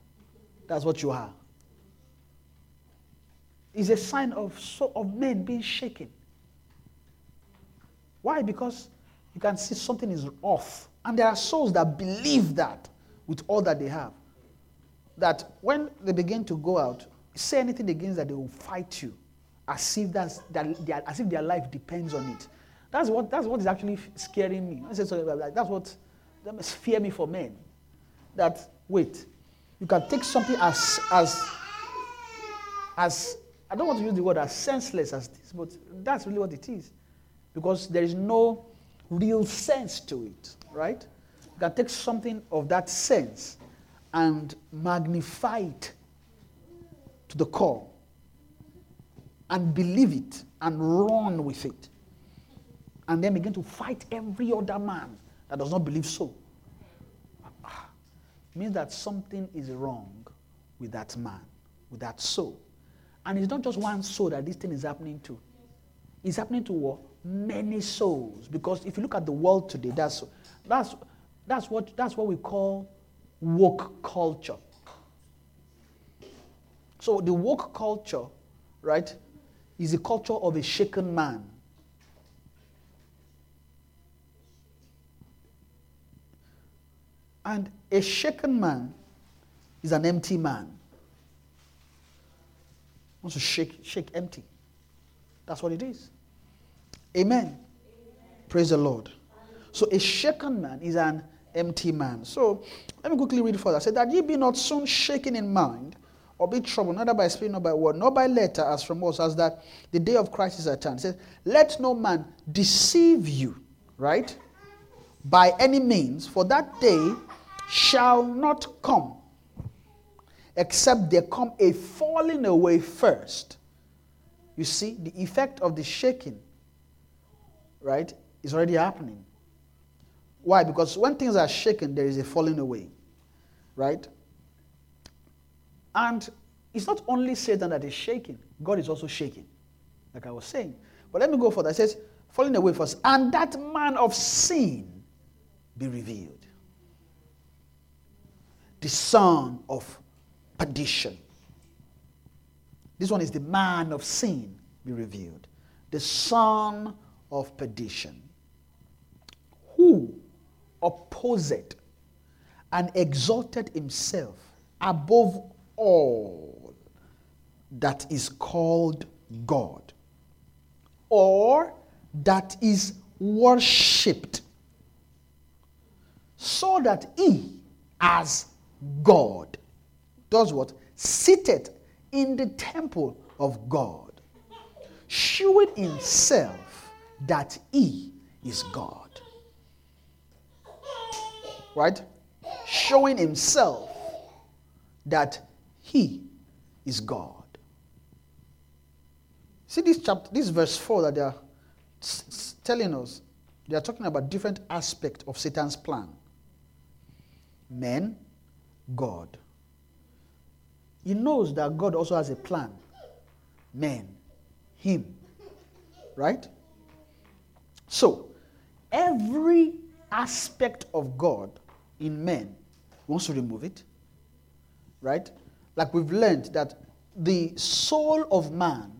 that's what you are. It's a sign of, so, of men being shaken. Why? Because you can see something is off. And there are souls that believe that with all that they have. That when they begin to go out, say anything against that, they will fight you as if, that's, that, as if their life depends on it. That's what, that's what is actually scaring me. I that's what that must fear me for men. That, wait, you can take something as, as, as, I don't want to use the word as senseless as this, but that's really what it is. Because there is no real sense to it, right? You can take something of that sense and magnify it to the core and believe it and run with it. And then begin to fight every other man that does not believe so. Ah, means that something is wrong with that man, with that soul. And it's not just one soul that this thing is happening to. It's happening to what? Many souls. Because if you look at the world today, that's, that's, that's, what, that's what we call woke culture. So the woke culture, right, is a culture of a shaken man. And a shaken man is an empty man. Wants to shake, shake empty. That's what it is. Amen. Amen. Praise the Lord. So a shaken man is an empty man. So let me quickly read further. I said that ye be not soon shaken in mind or be troubled, neither by spirit, nor by word, nor by letter, as from us, as that the day of Christ is at hand. Says, Let no man deceive you, right? By any means, for that day shall not come, except there come a falling away first. You see, the effect of the shaking, right, is already happening. Why? Because when things are shaken, there is a falling away, right? And it's not only Satan that is shaking, God is also shaking, like I was saying. But let me go further. It says, falling away first, and that man of sin be revealed. The son of perdition. This one is the man of sin be revealed. The son of perdition. Who opposed and exalted himself above all that is called God or that is worshipped, so that he, as God, does what? Seated in the temple of God, showing himself that he is God. Right? Showing himself that he is God. See this chapter, this verse 4 that they are telling us, they are talking about different aspects of Satan's plan. Men, God. He knows that God also has a plan. Men, him. Right? So, every aspect of God in men wants to remove it. Right? like we've learned that the soul of man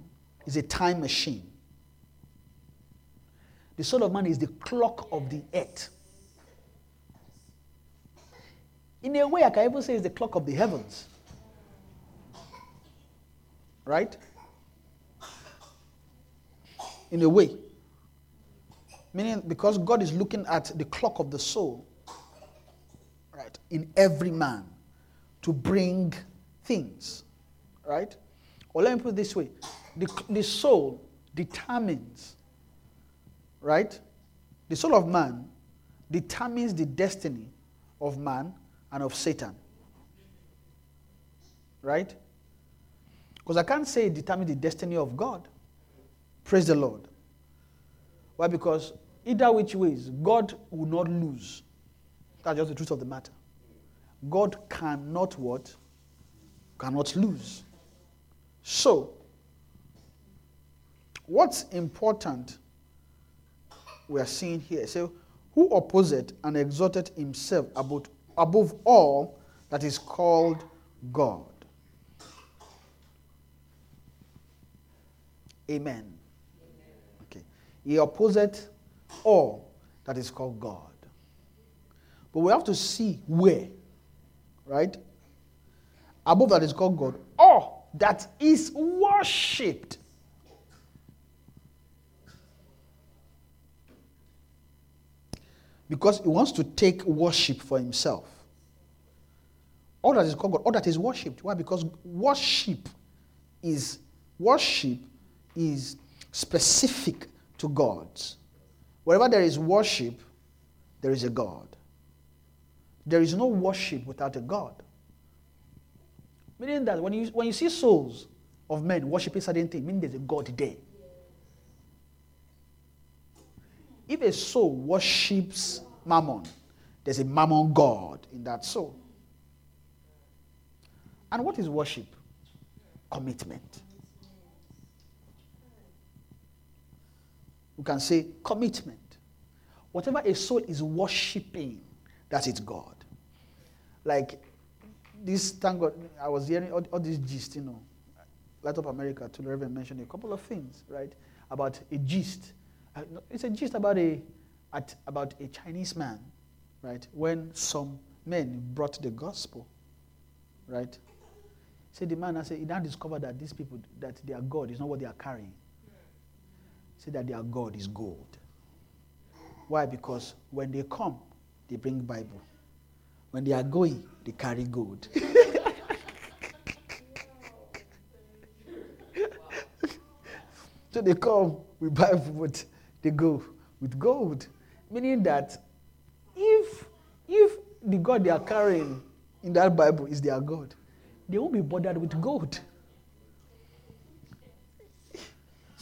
is a time machine. The soul of man is the clock of the earth. In a way, I can even say it's the clock of the heavens. Right? In a way. Meaning, because God is looking at the clock of the soul, right, in every man to bring things, right? Or let me put it this way the, the soul determines, right? The soul of man determines the destiny of man and of Satan. Right? Because I can't say it determines the destiny of God. Praise the Lord. Why? Because either which ways, God will not lose. That's just the truth of the matter. God cannot what? Cannot lose. So, what's important we are seeing here? So, who opposed and exalted himself above, above all that is called God? Amen. He opposed all that is called God. But we have to see where, right? Above that is called God, or that is worshipped. Because he wants to take worship for himself. All that is called God, all that is worshipped. Why? Because worship is worship is specific to God's. Wherever there is worship, there is a God. There is no worship without a God. Meaning that when you, when you see souls of men worshiping certain things, meaning there's a God there. If a soul worships mammon, there's a mammon God in that soul. And what is worship? Commitment. We can say commitment. Whatever a soul is worshiping, that's its God. Like this, thank God, I was hearing all, all this gist, you know. Light Up America, to the Reverend mentioned a couple of things, right? About a gist. Uh, It's a gist about a, at, about a Chinese man, right? When some men brought the gospel, right? Say the man, I say, he now discovered that these people, that their God is not what they are carrying. Say that their God is gold. Why? Because when they come, they bring Bible. When they are going, they carry gold. (laughs) so they come with Bible, but they go with gold. Meaning that if if the God they are carrying in that Bible is their God, they won't be bothered with gold.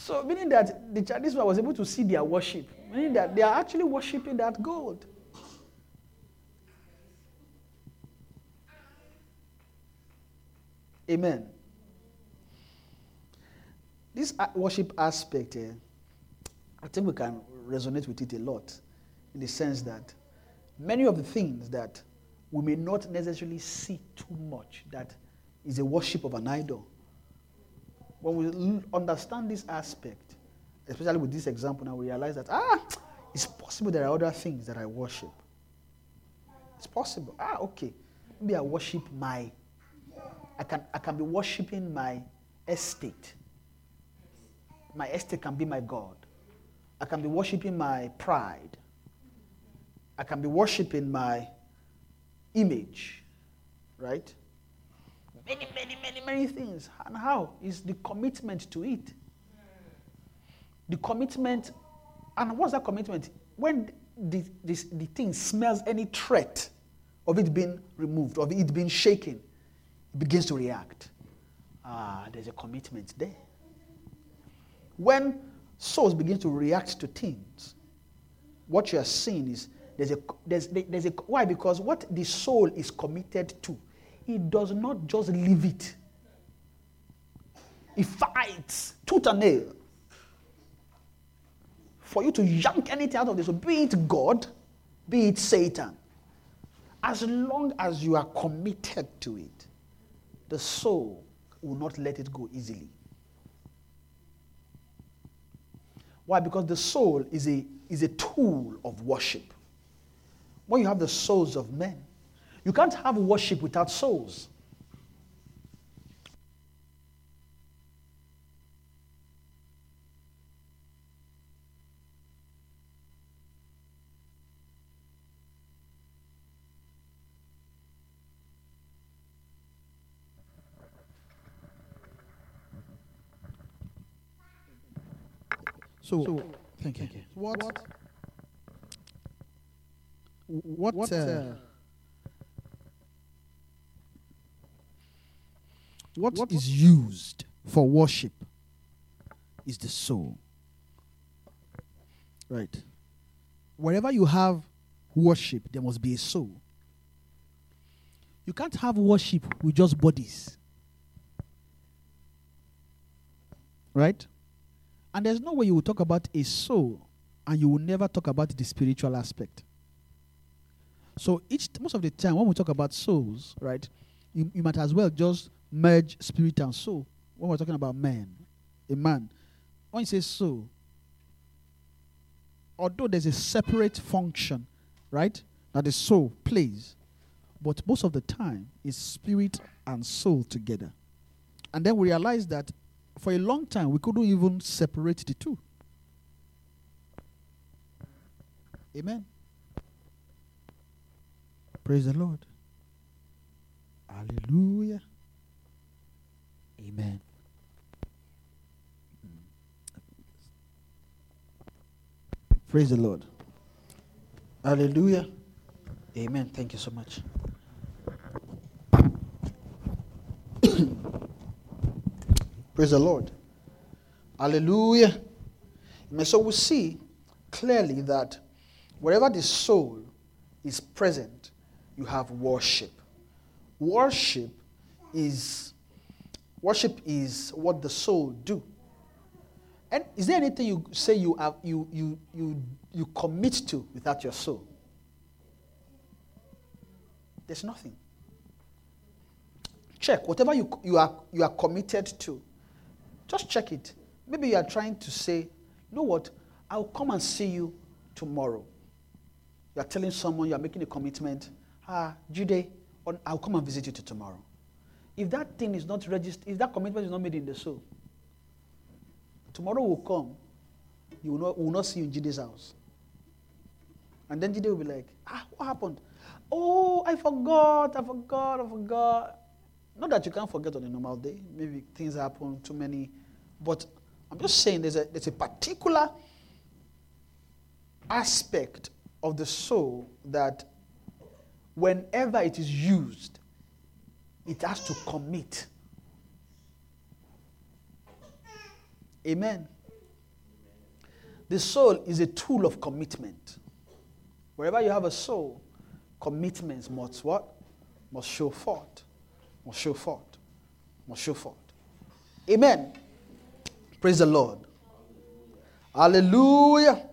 So meaning that the Chinese man was able to see their worship, meaning that they are actually worshiping that gold. Amen. This worship aspect, eh, I think we can resonate with it a lot in the sense that many of the things that we may not necessarily see too much that is a worship of an idol. When we understand this aspect, especially with this example, now we realize that, ah, it's possible there are other things that I worship. It's possible. Ah, okay. Maybe I worship my I can, I can be worshiping my estate. My estate can be my God. I can be worshiping my pride. I can be worshiping my image. Right? Many, many, many, many things. And how? Is the commitment to it. The commitment, and what's that commitment? When the, this, the thing smells any threat of it being removed, of it being shaken, it begins to react. Ah, there's a commitment there. When souls begin to react to things, what you are seeing is there's a there's, there's a why because what the soul is committed to, it does not just leave it. he fights tooth and nail for you to yank anything out of this, be it God, be it Satan. As long as you are committed to it, the soul will not let it go easily. Why? Because the soul is a, is a tool of worship. When you have the souls of men, you can't have worship without souls. So, thank you. What, what, what uh, what, what is used for worship is the soul. Right. Wherever you have worship, there must be a soul. You can't have worship with just bodies. Right? And there's no way you will talk about a soul and you will never talk about the spiritual aspect. So each most of the time when we talk about souls, right, you, you might as well just merge spirit and soul. When we're talking about man, a man, when you say soul, although there's a separate function, right, that the soul plays, but most of the time it's spirit and soul together. And then we realize that for a long time we couldn't even separate the two. Amen. Praise the Lord. Hallelujah. Amen. Praise the Lord. Hallelujah. Amen. Thank you so much. (clears throat) Praise the Lord. Hallelujah. So we see clearly that wherever the soul is present, you have worship. Worship is worship is what the soul do. And is there anything you say you have you you you you commit to without your soul? There's nothing. Check whatever you, you are you are committed to. Just check it. Maybe you are trying to say, you know what? I'll come and see you tomorrow. You are telling someone you are making a commitment. Ah, Jude, I'll come and visit you tomorrow. If that thing is not registered, if that commitment is not made in the soul, tomorrow will come. You will not, will not see you in Jude's house. And then Jude will be like, ah, what happened? Oh, I forgot, I forgot, I forgot. Not that you can't forget on a normal day. Maybe things happen, too many. But I'm just saying there's a, there's a particular aspect of the soul that whenever it is used, it has to commit. Amen. The soul is a tool of commitment. Wherever you have a soul, commitments must what? Must show forth must show forth. Must show forth. Amen. Praise the Lord. Hallelujah.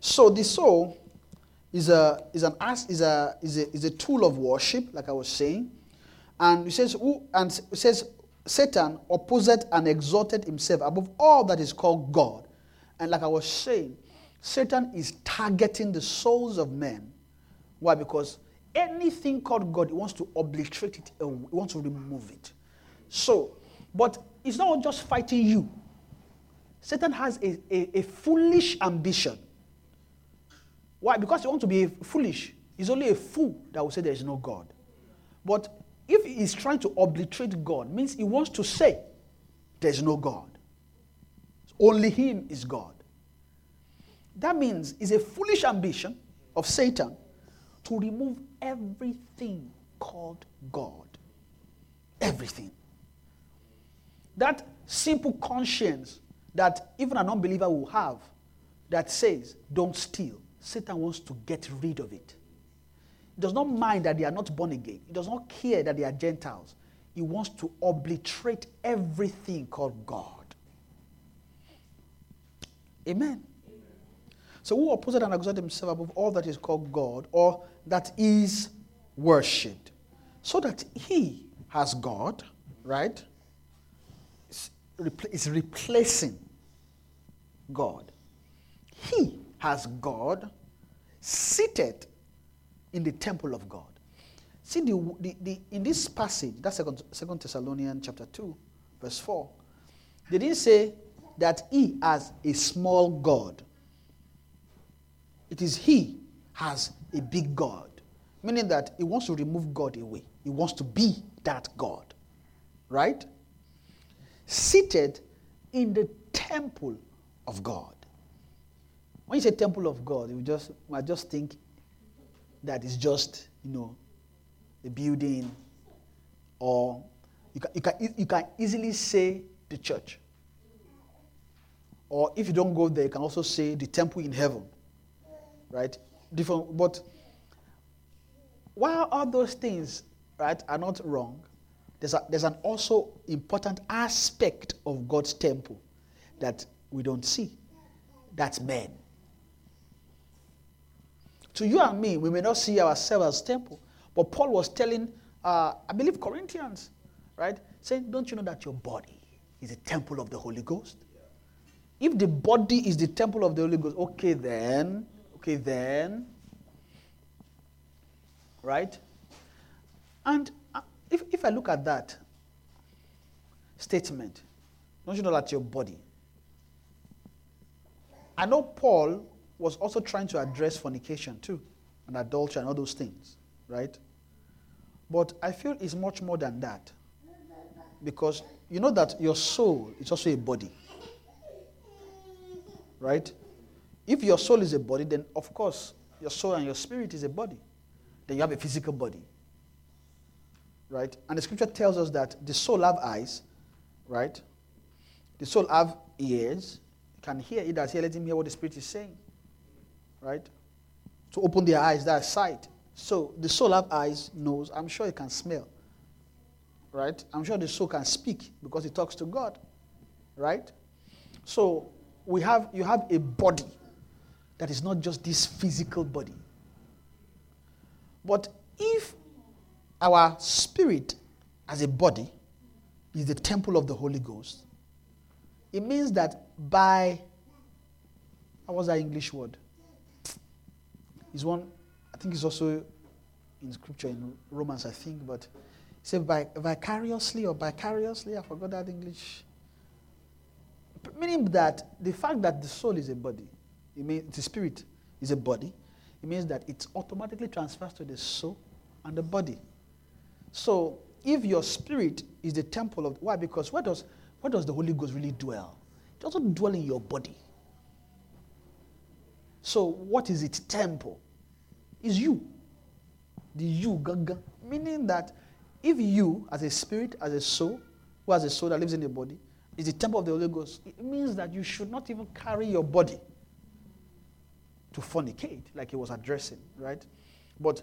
So the soul is a is an is a is a is a tool of worship, like I was saying. And it says who and says Satan opposed and exalted himself above all that is called God. And like I was saying, Satan is targeting the souls of men. Why? Because anything called God, he wants to obliterate it, he wants to remove it. So, but it's not just fighting you. Satan has a, a, a foolish ambition. Why? Because he wants to be foolish. He's only a fool that will say there is no God. But if he is trying to obliterate God, means he wants to say there is no God. Only him is God. That means it's a foolish ambition of Satan to remove everything called God. Everything. That simple conscience that even an unbeliever will have that says, don't steal. Satan wants to get rid of it. He does not mind that they are not born again. He does not care that they are Gentiles. He wants to obliterate everything called God. Amen. So who opposes and exalts himself above all that is called God or that is worshipped? So that he has God, right? Is replacing God. He has God seated in the temple of God. See, the, the, the, in this passage, that's second, second Thessalonians chapter 2, verse 4, they didn't say that he has a small God. It is he has a big God, meaning that he wants to remove God away. He wants to be that God, right? Seated in the temple of God. When you say temple of God, you just might just think that is just, you know, a building, or you can, you can, you can easily say the church. Or if you don't go there, you can also say the temple in heaven. Right? Different, but while all those things, right, are not wrong, there's, a, there's an also important aspect of God's temple that we don't see. That's men. To you and me, we may not see ourselves as temple, but Paul was telling, uh, I believe, Corinthians, right, saying, "Don't you know that your body is a temple of the Holy Ghost? If the body is the temple of the Holy Ghost, okay then, okay then, right? And uh, if, if I look at that statement, don't you know that your body? I know Paul was also trying to address fornication too, and adultery and all those things, right? But I feel it's much more than that. Because you know that your soul is also a body. Right? If your soul is a body, then of course your soul and your spirit is a body. Then you have a physical body. Right? And the scripture tells us that the soul have eyes, right? The soul have ears, can hear it as here, let him hear what the spirit is saying. Right? To open their eyes, that sight. So the soul have eyes, nose, I'm sure it can smell. Right? I'm sure the soul can speak because it talks to God. Right? So we have you have a body that is not just this physical body. But if our spirit as a body is the temple of the Holy Ghost, it means that by what was that English word? Is one I think it's also in scripture in Romans, I think, but it said by vicariously or vicariously, I forgot that English. Meaning that the fact that the soul is a body, it means the spirit is a body, it means that it automatically transfers to the soul and the body. So if your spirit is the temple of why? Because where does where does the Holy Ghost really dwell? It doesn't dwell in your body. So what is its temple? Is you. The you, gaga. Meaning that if you, as a spirit, as a soul, who has a soul that lives in the body, is the temple of the Holy Ghost, it means that you should not even carry your body to fornicate, like he was addressing, right? But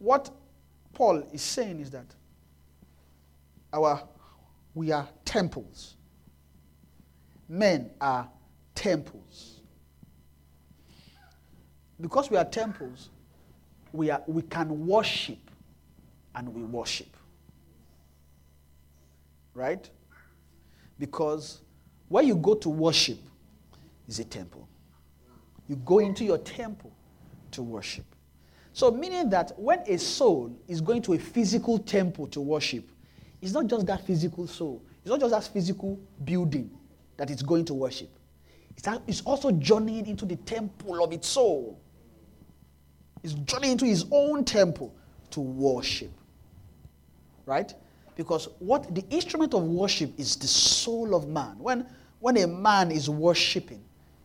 what Paul is saying is that our we are temples. Men are temples. Because we are temples, we, are, we can worship and we worship. Right? Because where you go to worship is a temple. You go into your temple to worship. So, meaning that when a soul is going to a physical temple to worship, it's not just that physical soul, it's not just that physical building that it's going to worship. It's, it's also journeying into the temple of its soul. It's journeying into his own temple to worship. Right? Because what the instrument of worship is the soul of man. When, when a man is worshiping,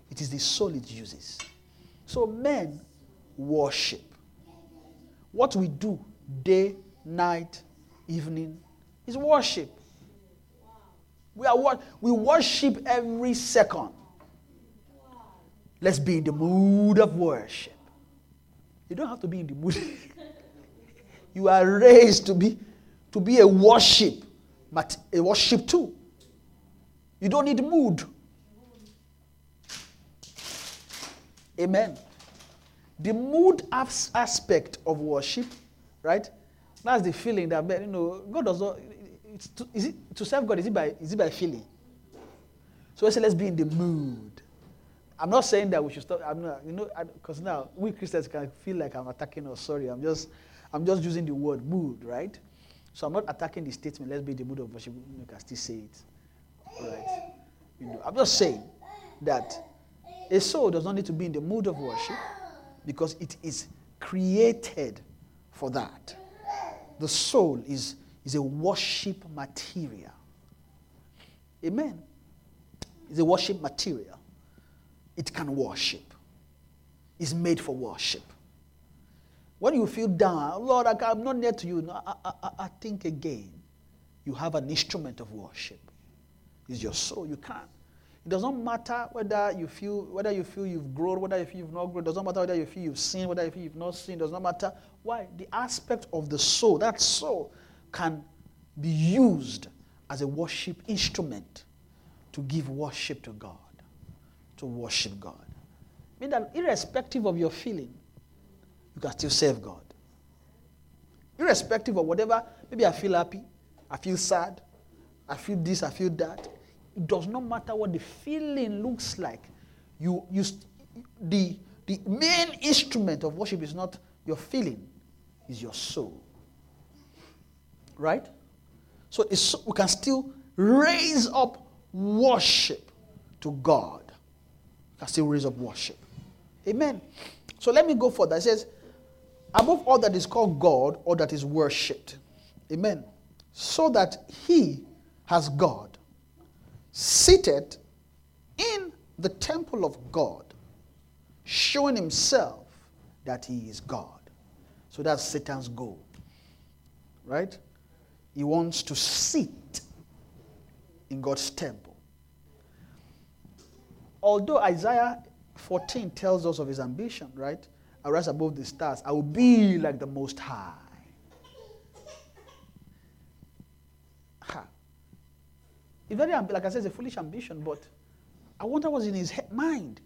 it is the soul it uses. So men worship. What we do day, night, evening is worship. We are we worship every second. Let's be in the mood of worship. You don't have to be in the mood. (laughs) you are raised to be to be a worship, but a worship too. You don't need mood. Amen. The mood as- aspect of worship, right? That's the feeling that you know God does not. To, is it to serve God? Is it by is it by feeling? So I say let's be in the mood. I'm not saying that we should stop. I'm not, you know, because now we Christians can feel like I'm attacking or sorry. I'm just, I'm just using the word mood, right? So I'm not attacking the statement. Let's be the mood of worship. You can still say it, right? You know, I'm just saying that a soul does not need to be in the mood of worship because it is created for that. The soul is, is a worship material. Amen. It's a worship material. It can worship. It's made for worship. When you feel down, Lord, I, am not near to you. No, I, I, I think again. You have an instrument of worship. It's your soul. You can't. It does not matter whether you feel whether you feel you've grown, whether you feel you've not grown. It does not matter whether you feel you've sinned, whether you feel you've not sinned. It does not matter why. The aspect of the soul, that soul, can be used as a worship instrument to give worship to God, to worship God. Mean that irrespective of your feeling, you can still serve God. Irrespective of whatever, maybe I feel happy, I feel sad, I feel this, I feel that. It does not matter what the feeling looks like. You, you, the, the main instrument of worship is not your feeling, is your soul. Right? So we can still raise up worship to God. Can still raise up worship. Amen. So let me go further. It says, above all that is called God or that is worshipped. Amen. So that he has God seated in the temple of God, showing himself that he is God. So that's Satan's goal. Right? He wants to sit in God's temple. Although Isaiah 14 tells us of his ambition, right? I rise above the stars. I will be like the Most High. Ha. It's very, like I said, it's a foolish ambition, but I wonder what's in his mind.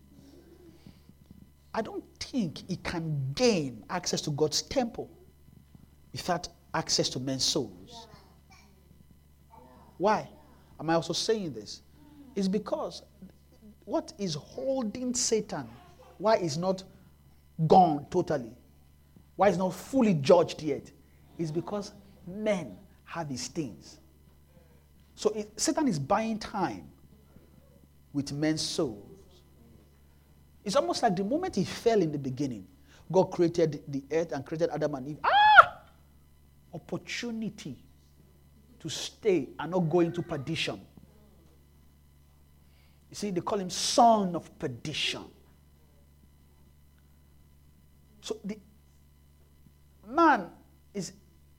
I don't think he can gain access to God's temple without access to men's souls. Why am I also saying this? It's because what is holding Satan? Why is not gone totally? Why is not fully judged yet? Is because men have these things. So it, Satan is buying time with men's souls. It's almost like the moment he fell in the beginning, God created the earth and created Adam and Eve. Ah! Opportunity to stay and not go into perdition. You see, they call him son of perdition. So the man is,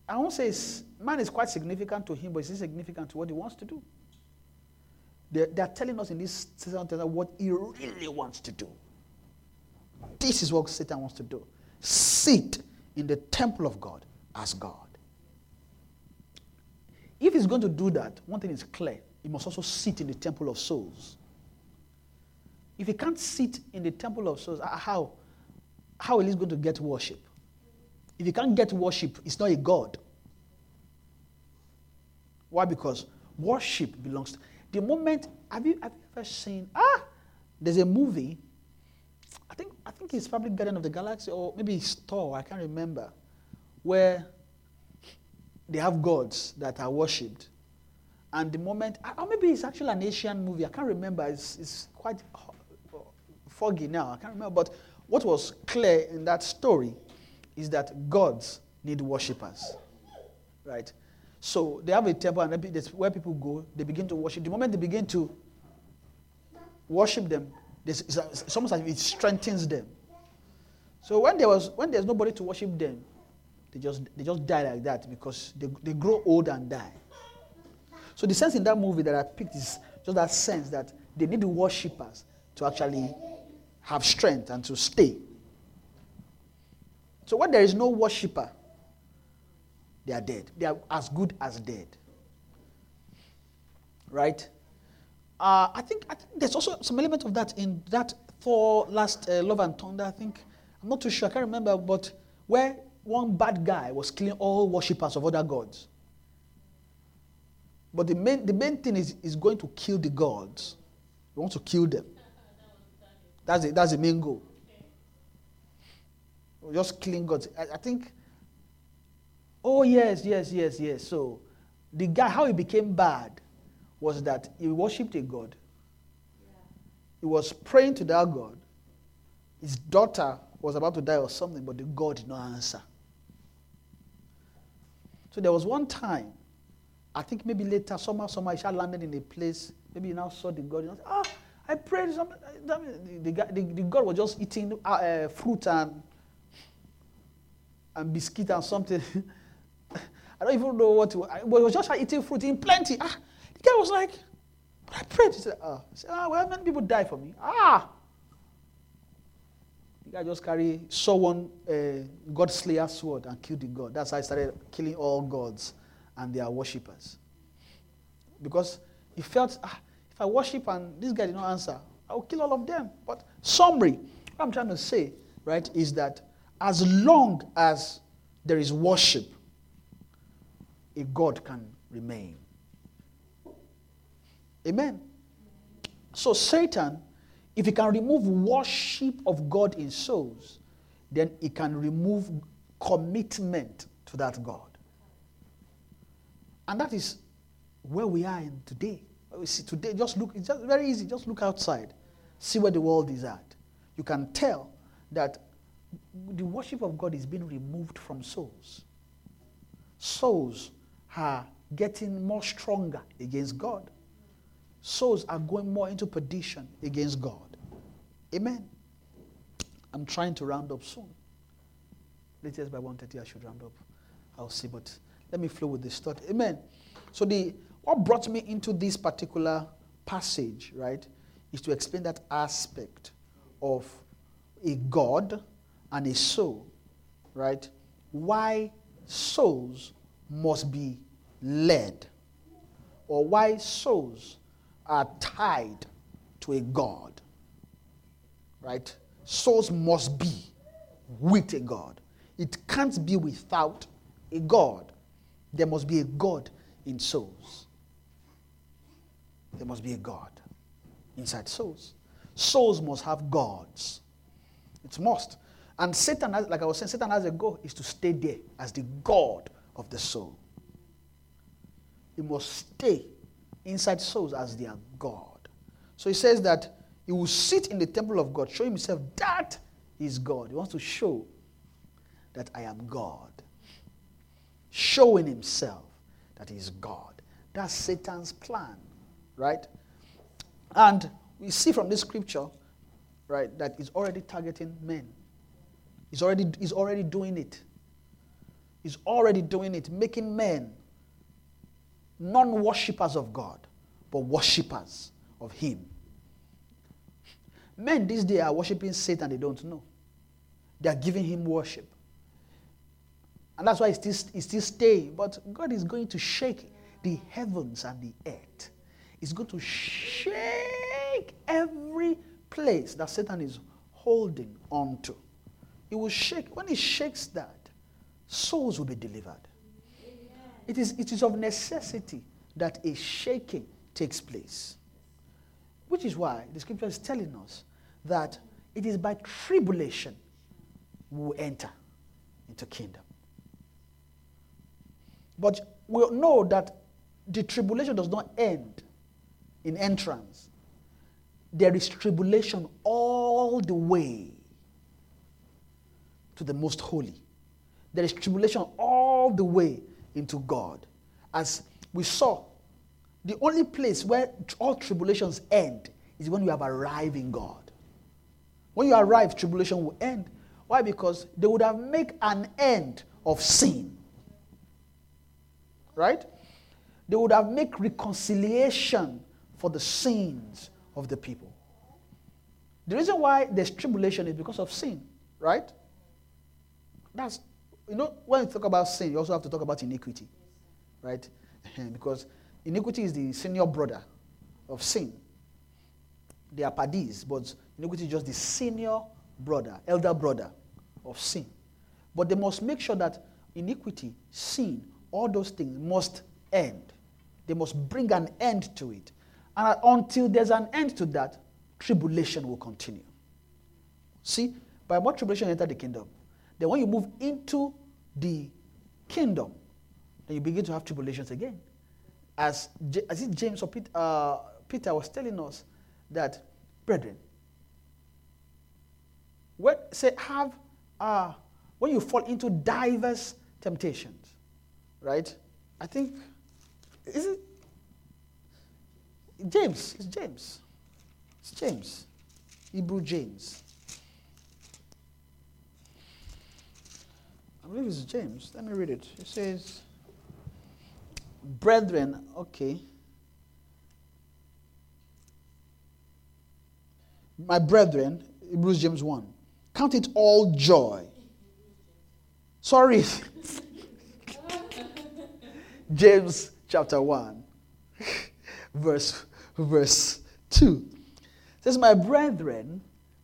I won't say man is quite significant to him, but it's significant to what he wants to do. They're, they're telling us in this season what he really wants to do. This is what Satan wants to do. Sit in the temple of God as God. If he's going to do that, one thing is clear. He must also sit in the temple of souls. If he can't sit in the temple of souls, how? How is he going to get worship? If he can't get worship, it's not a God. Why? Because worship belongs to the moment. Have you, have you ever seen? Ah, there's a movie. I think I think it's probably Guardian of the Galaxy or maybe it's Thor. I can't remember, where they have gods that are worshipped, and the moment, or maybe it's actually an Asian movie. I can't remember. It's, it's quite foggy now. I can't remember. But what was clear in that story is that gods need worshippers. Right? So they have a temple, and that's where people go. They begin to worship. The moment they begin to worship them, it's almost like it strengthens them. So when there was when there's nobody to worship them, they just they just die like that because they, they grow old and die. So the sense in that movie that I picked is just that sense that they need worshippers to actually have strength and to stay. So when there is no worshiper, they are dead. They are as good as dead. Right? Uh, I, think, I think there's also some element of that in that Thor last uh, Love and Thunder, I think. I'm not too sure, I can't remember, but where one bad guy was killing all worshippers of other gods. But the main, the main thing is, is going to kill the gods. He wants to kill them. That's the, that's the main goal. Just killing God. I, I think, oh, yes, yes, yes, yes. So the guy, how he became bad was that he worshipped a God. He was praying to that God. His daughter was about to die or something, but the God did not answer. So there was one time, I think maybe later, somehow, somehow, he landed in a place. Maybe he now saw the God. Said, ah, I prayed. Some, the, the, the, God was just eating uh, uh, fruit and and biscuit and something. (laughs) I don't even know what to, I, but was just eating fruit in plenty. Ah, the guy was like, but I prayed. He said, ah, he said, ah well, many people die for me. Ah. The guy just carry, saw one uh, God slayer sword and killed the god. That's how I started killing all gods and their worshippers. Because he felt, ah, if I worship and this guy did not answer, I will kill all of them. But summary, what I'm trying to say, right, is that as long as there is worship, a God can remain. Amen. So, Satan, if he can remove worship of God in souls, then he can remove commitment to that God. And that is where we are in today. See today, just look, it's just very easy, just look outside, see where the world is at. You can tell that the worship of God is being removed from souls. Souls are getting more stronger against God. Souls are going more into perdition against God. Amen. I'm trying to round up soon. Latest by 1.30 I should round up. I'll see, but let me flow with this thought. Amen. So the what brought me into this particular passage, right, is to explain that aspect of a God and a soul, right? Why souls must be led, or why souls are tied to a God, right? Souls must be with a God. It can't be without a God. There must be a God in souls. There must be a God inside souls. Souls must have gods. It's must. And Satan, has, like I was saying, Satan has a goal is to stay there as the God of the soul. He must stay inside souls as their God. So he says that he will sit in the temple of God, show himself that is God. He wants to show that I am God. Showing himself that he is God. That's Satan's plan, right? And we see from this scripture, right, that he's already targeting men. He's already, he's already doing it. He's already doing it, making men non worshippers of God, but worshippers of Him. Men these days are worshiping Satan, they don't know. They are giving him worship. And that's why he's still, he's still staying. But God is going to shake the heavens and the earth. He's going to shake every place that Satan is holding on to. He will shake. When it shakes that, souls will be delivered. It is, it is of necessity that a shaking takes place. Which is why the scripture is telling us that it is by tribulation we will enter into kingdom. But we know that the tribulation does not end in entrance. There is tribulation all the way to the most holy. There is tribulation all the way into God. As we saw, the only place where all tribulations end is when you have arrived in God. When you arrive, tribulation will end. Why? Because they would have made an end of sin. Right? They would have made reconciliation for the sins of the people. The reason why there's tribulation is because of sin, right? That's you know, when you talk about sin, you also have to talk about iniquity, right? (laughs) because iniquity is the senior brother of sin. They are padis, but iniquity is just the senior brother, elder brother of sin. But they must make sure that iniquity, sin, all those things must end. They must bring an end to it. And until there's an end to that, tribulation will continue. See, by what tribulation enter the kingdom? Then when you move into the kingdom, then you begin to have tribulations again. As, as it James or Peter, uh, Peter was telling us that, brethren, when, say, have, uh, when you fall into diverse temptations, right? I think, is it James? It's James. It's James. Hebrew James. I believe it's James. Let me read it. It says, Brethren, okay. My brethren, Hebrews James 1, count it all joy. Sorry. (laughs) James chapter 1, (laughs) verse, verse 2. It says, My brethren,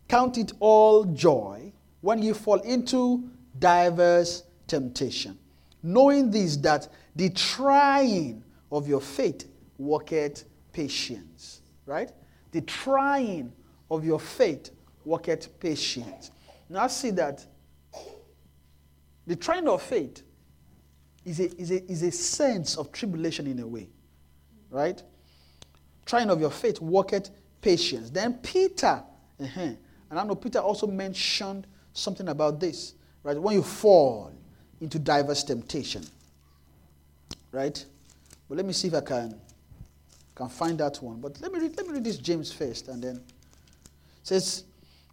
count it all joy when you fall into diverse temptation, knowing this that the trying of your faith worketh patience. Right? The trying of your faith worketh patience. Now see that the trying of faith is a, is, a, is a sense of tribulation in a way. Right? Trying of your faith worketh patience. Then Peter, uh-huh, and I know Peter also mentioned something about this. Right? When you fall into diverse temptation. Right? But let me see if I can, can find that one. But let me read, let me read this James first and then says,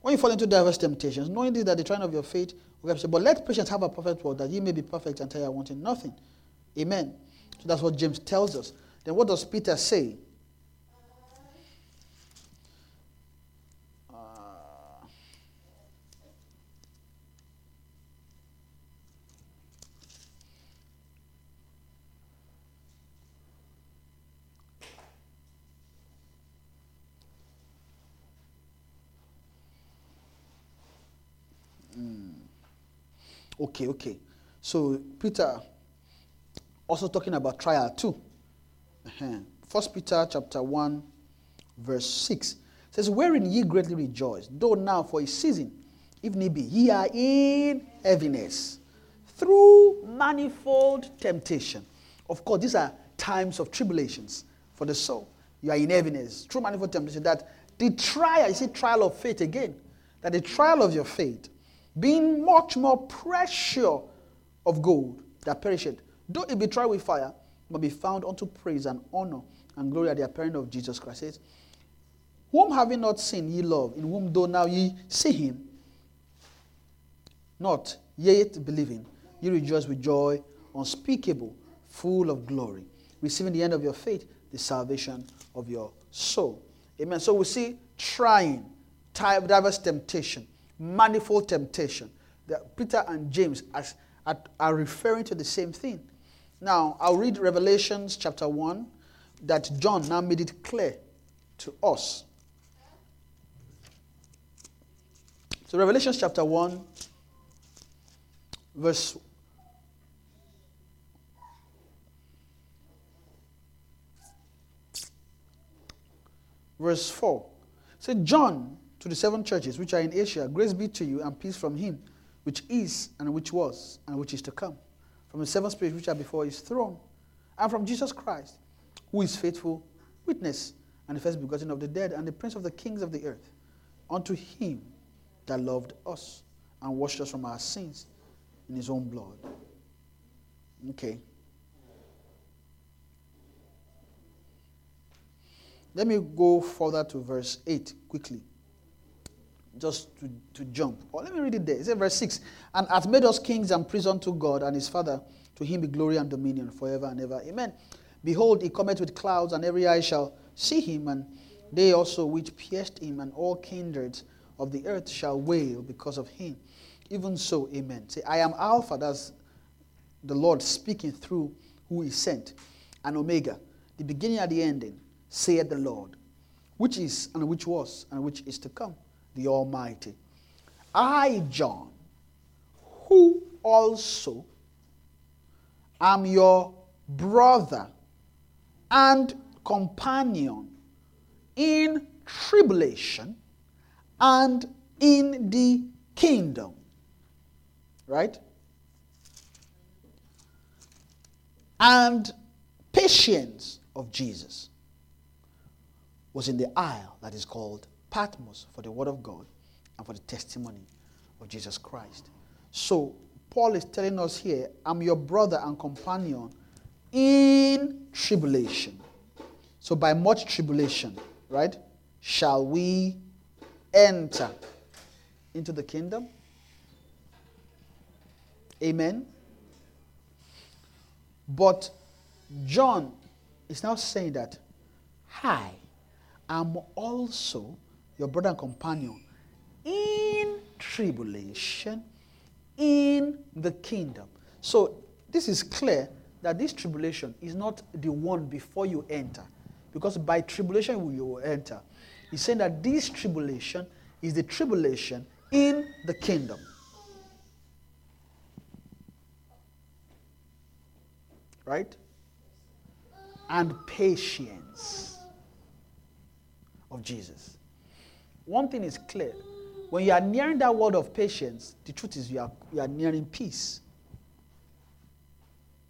when you fall into diverse temptations, knowing this that the trying of your faith will say, but let patience have a perfect word, that ye may be perfect and you wanting nothing. Amen. So that's what James tells us. Then what does Peter say? Okay, okay. So Peter also talking about trial too. Uh-huh. First Peter chapter 1, verse 6 says, Wherein ye greatly rejoice, though now for a season, if need be, ye are in heaviness through manifold temptation. Of course, these are times of tribulations for the soul. You are in heaviness through manifold temptation. That the trial, you see, trial of faith again, that the trial of your faith being much more precious of gold that perisheth, though it be tried with fire, but be found unto praise and honor and glory at the appearing of Jesus Christ. Says, whom having not seen ye love, in whom though now ye see him, not yet believing, ye rejoice with joy unspeakable, full of glory, receiving the end of your faith, the salvation of your soul. Amen. So we see trying, diverse temptation, manifold temptation. That Peter and James are, are referring to the same thing. Now, I'll read Revelations chapter 1 that John now made it clear to us. So, Revelations chapter 1, verse verse 4. Say, John, to the seven churches which are in Asia, grace be to you and peace from him, which is and which was and which is to come, from the seven spirits which are before his throne, and from Jesus Christ, who is faithful, witness, and the first begotten of the dead, and the prince of the kings of the earth, unto him that loved us and washed us from our sins in his own blood. Okay. Let me go further to verse 8 quickly just to, to jump. Or let me read it there. It says, verse 6 And hath made us kings and priests unto God and his Father. To him be glory and dominion forever and ever. Amen. Behold, he cometh with clouds, and every eye shall see him, and they also which pierced him, and all kindreds of the earth shall wail because of him. Even so, amen. Say, I am Alpha, that's the Lord speaking through who he sent, and Omega, the beginning and the ending, saith the Lord, which is, and which was, and which is to come the Almighty. I, John, who also am your brother and companion in tribulation and in the kingdom. Right? And patience of Jesus was in the isle that is called Patmos for the word of God and for the testimony of Jesus Christ. So, Paul is telling us here, I'm your brother and companion in tribulation. So, by much tribulation, right, shall we enter into the kingdom? Amen. But John is now saying that, Hi, I'm also your brother and companion in tribulation in the kingdom. So this is clear that this tribulation is not the one before you enter. Because by tribulation you will enter. He's saying that this tribulation is the tribulation in the kingdom. Right? And patience of Jesus. One thing is clear. When you are nearing that word of patience, the truth is you are, you are nearing peace.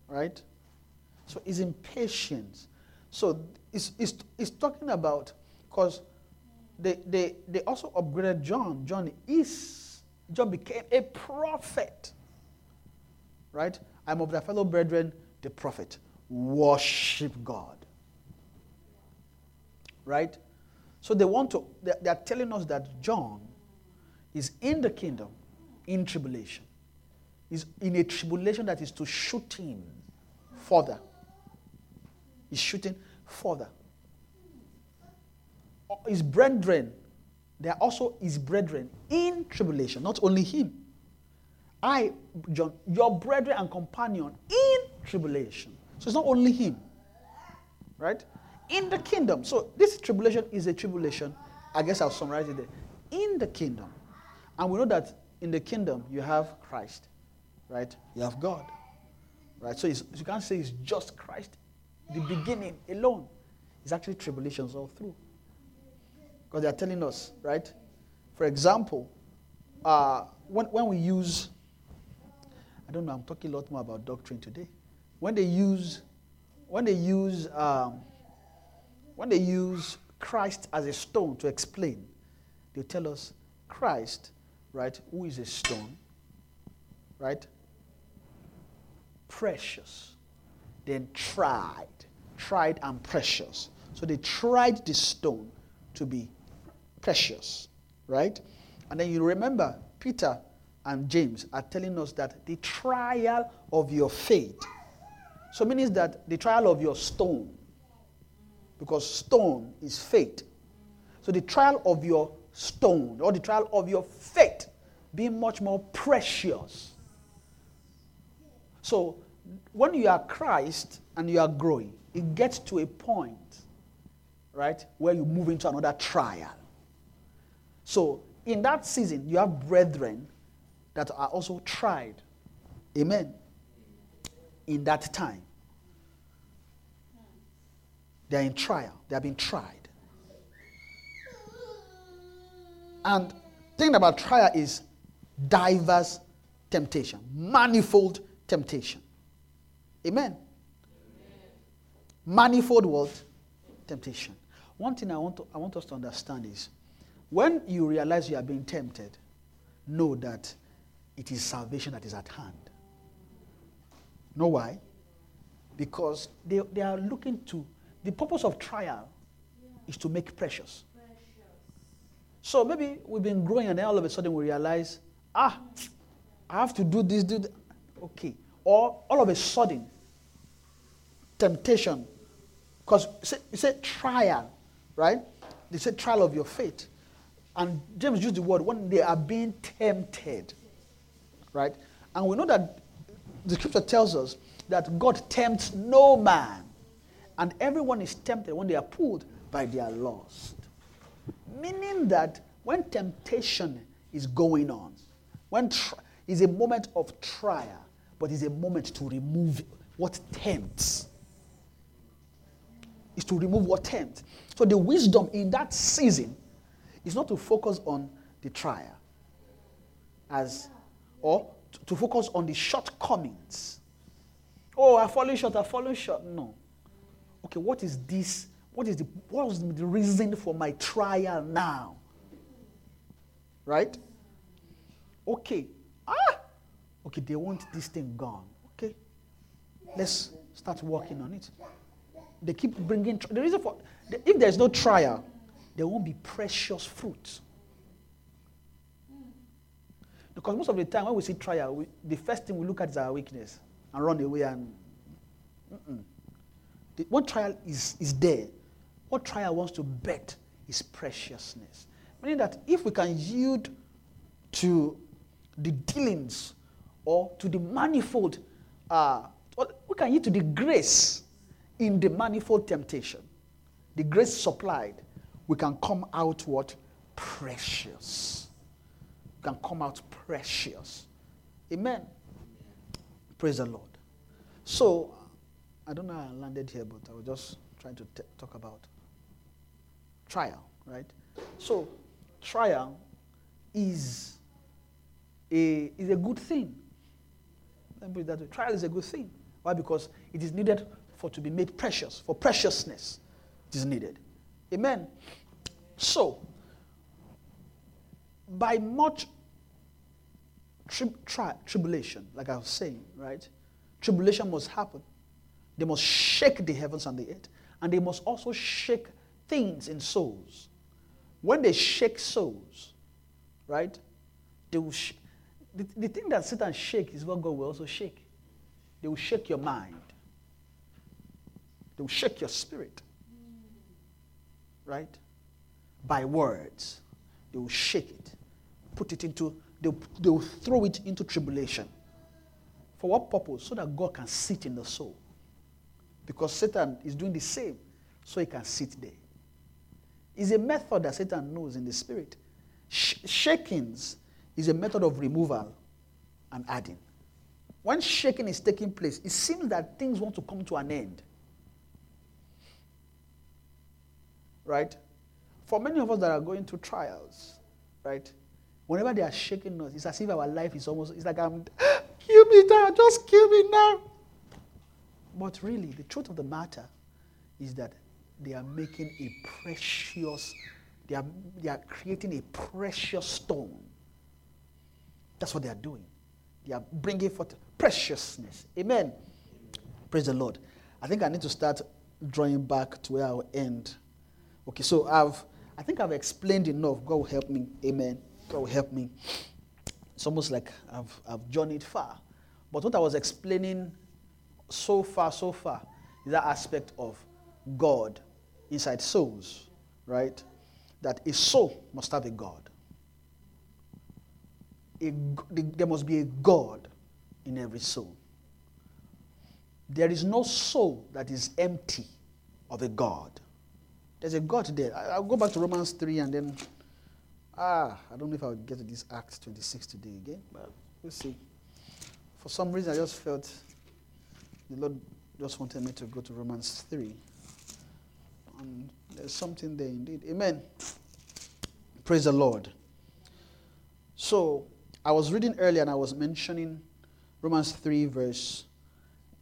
Right? So it's impatience. So it's, it's, it's talking about, because they, they, they also upgraded John. John is, John became a prophet. Right? I'm of the fellow brethren, the prophet. Worship God. Right? So they want to, they, are telling us that John is in the kingdom in tribulation. Is in a tribulation that is to shoot him further. He's shooting further. His brethren, they are also his brethren in tribulation, not only him. I, John, your brethren and companion in tribulation. So it's not only him, right? In the kingdom. So this tribulation is a tribulation. I guess I'll summarize it there. In the kingdom. And we know that in the kingdom you have Christ, right? You have God, right? So you can't say it's just Christ, the beginning alone. It's actually tribulations all through. Because they are telling us, right? For example, uh, when, when we use, I don't know, I'm talking a lot more about doctrine today. When they use, when they use, um, when they use Christ as a stone to explain, they tell us Christ right? Who is a stone, right? Precious. Then tried. Tried and precious. So they tried the stone to be precious, right? And then you remember Peter and James are telling us that the trial of your faith. So means that the trial of your stone, because stone is faith. So the trial of your stone or the trial of your faith being much more precious. So when you are Christ and you are growing, it gets to a point, right, where you move into another trial. So in that season, you have brethren that are also tried. Amen. In that time. They are in trial. They have been tried. And thing about trial is diverse temptation, manifold temptation. Amen. Manifold what? Temptation. One thing I want, to, I want us to understand is when you realize you are being tempted, know that it is salvation that is at hand. Know why? Because they, they are looking to, the purpose of trial is to make precious. So maybe we've been growing and then all of a sudden we realize, ah, I have to do this, do that. Okay. Or all of a sudden, temptation. Because you said trial, right? They said trial of your faith. And James used the word when they are being tempted, right? And we know that the scripture tells us that God tempts no man. And everyone is tempted when they are pulled by their lust. Meaning that when temptation is going on, when tri- is a moment of trial, but is a moment to remove what tempts. Is to remove what tempts. So the wisdom in that season is not to focus on the trial as or to focus on the shortcomings. Oh, I've fallen short, I've fallen short. No. Okay, what is this what is the what was the reason for my trial now? Right? Okay. Ah! Okay, they want this thing gone. Okay. Let's start working on it. They keep bringing the reason for if there's no trial, there won't be precious fruit. Because most of the time when we see trial, we, the first thing we look at is our weakness and run away and Mm-mm. The, what trial is, is there, what trial wants to bet is preciousness. Meaning that if we can yield to the dealings or to the manifold, uh, we can yield to the grace in the manifold temptation, the grace supplied, we can come out what? Precious. We can come out precious. Amen. Praise the Lord. So, I don't know how I landed here, but I was just trying to t- talk about trial, right? So, trial is a, is a good thing. Let me put it that way. Trial is a good thing. Why? Because it is needed for to be made precious, for preciousness it is needed. Amen. So, by much tri- tri- tribulation, like I was saying, right? Tribulation must happen. They must shake the heavens and the earth, and they must also shake things in souls. When they shake souls, right? They will sh- the, the thing that Satan shake is what God will also shake. They will shake your mind. They will shake your spirit. Right? By words. They will shake it. Put it into, they'll, they will throw it into tribulation. For what purpose? So that God can sit in the soul. Because Satan is doing the same, so he can sit there. It's a method that Satan knows in the spirit. Sh- shakings is a method of removal and adding. When shaking is taking place, it seems that things want to come to an end. Right? For many of us that are going through trials, right? Whenever they are shaking us, it's as if our life is almost, it's like I'm, (gasps) kill me now, just kill me now. But really, the truth of the matter is that they are making a precious, they are, they are creating a precious stone. That's what they are doing. They are bringing forth preciousness. Amen. Praise the Lord. I think I need to start drawing back to where I will end. Okay, so I've, I think I've explained enough. God will help me. Amen. God will help me. It's almost like I've, I've journeyed far. But what I was explaining so far, so far, is that aspect of God inside souls, right? That a soul must have a God. A, there must be a God in every soul. There is no soul that is empty of a God. There's a God there. I'll go back to Romans 3 and then, ah, I don't know if I'll get to this Acts 26 today again, but we'll see. For some reason, I just felt the Lord just wanted me to go to Romans 3. And there's something there indeed. Amen. Praise the Lord. So, I was reading earlier and I was mentioning Romans 3, verse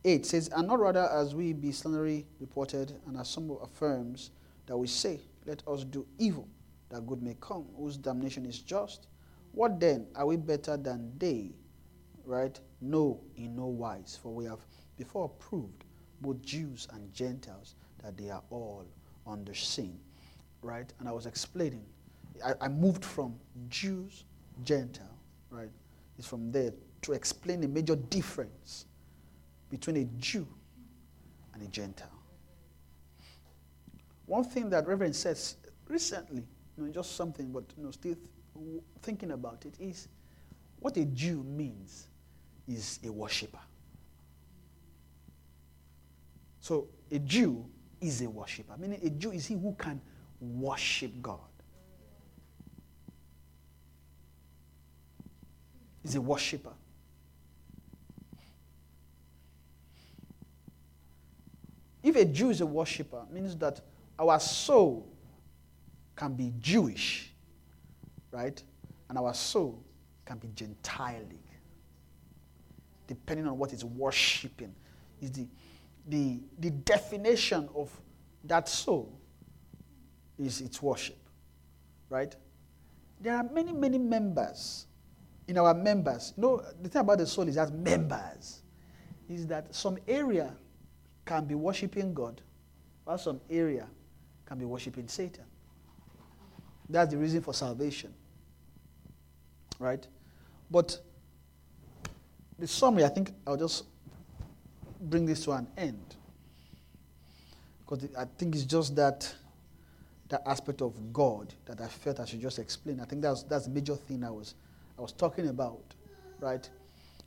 8 says, And not rather as we be slanderly reported, and as some affirms that we say, Let us do evil, that good may come, whose damnation is just. What then? Are we better than they? Right? No, in no wise. For we have before proved, both Jews and Gentiles, that they are all under sin. Right? And I was explaining. I, I moved from Jews, Gentile, right? It's from there to explain the major difference between a Jew and a Gentile. One thing that Reverend says recently, you know, just something, but you know, still th- thinking about it, is what a Jew means is a worshiper. So a Jew is a worshiper, meaning a Jew is he who can worship God. Is a worshiper. If a Jew is a worshiper, means that our soul can be Jewish, right? And our soul can be Gentile, depending on what it's worshiping. Is the, the, the definition of that soul is its worship, right? There are many, many members in our members. You know, the thing about the soul is that members is that some area can be worshiping God, while some area can be worshiping Satan. That's the reason for salvation. Right? But the summary, I think I'll just bring this to an end. Because I think it's just that that aspect of God that I felt I should just explain. I think that's that's the major thing I was I was talking about, right?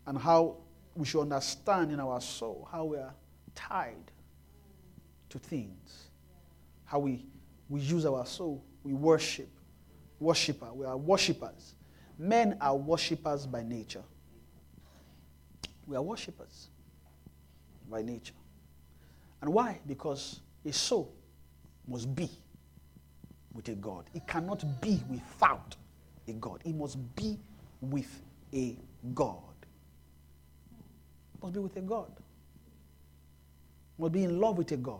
And how we should understand in our soul how we are tied to things. How we we use our soul, we worship. Worshipper. We are worshippers. Men are worshippers by nature. We are worshippers by nature. And why? Because a soul must be with a God. It cannot be without a God. It must be with a God. It must be with a God. It must be in love with a God.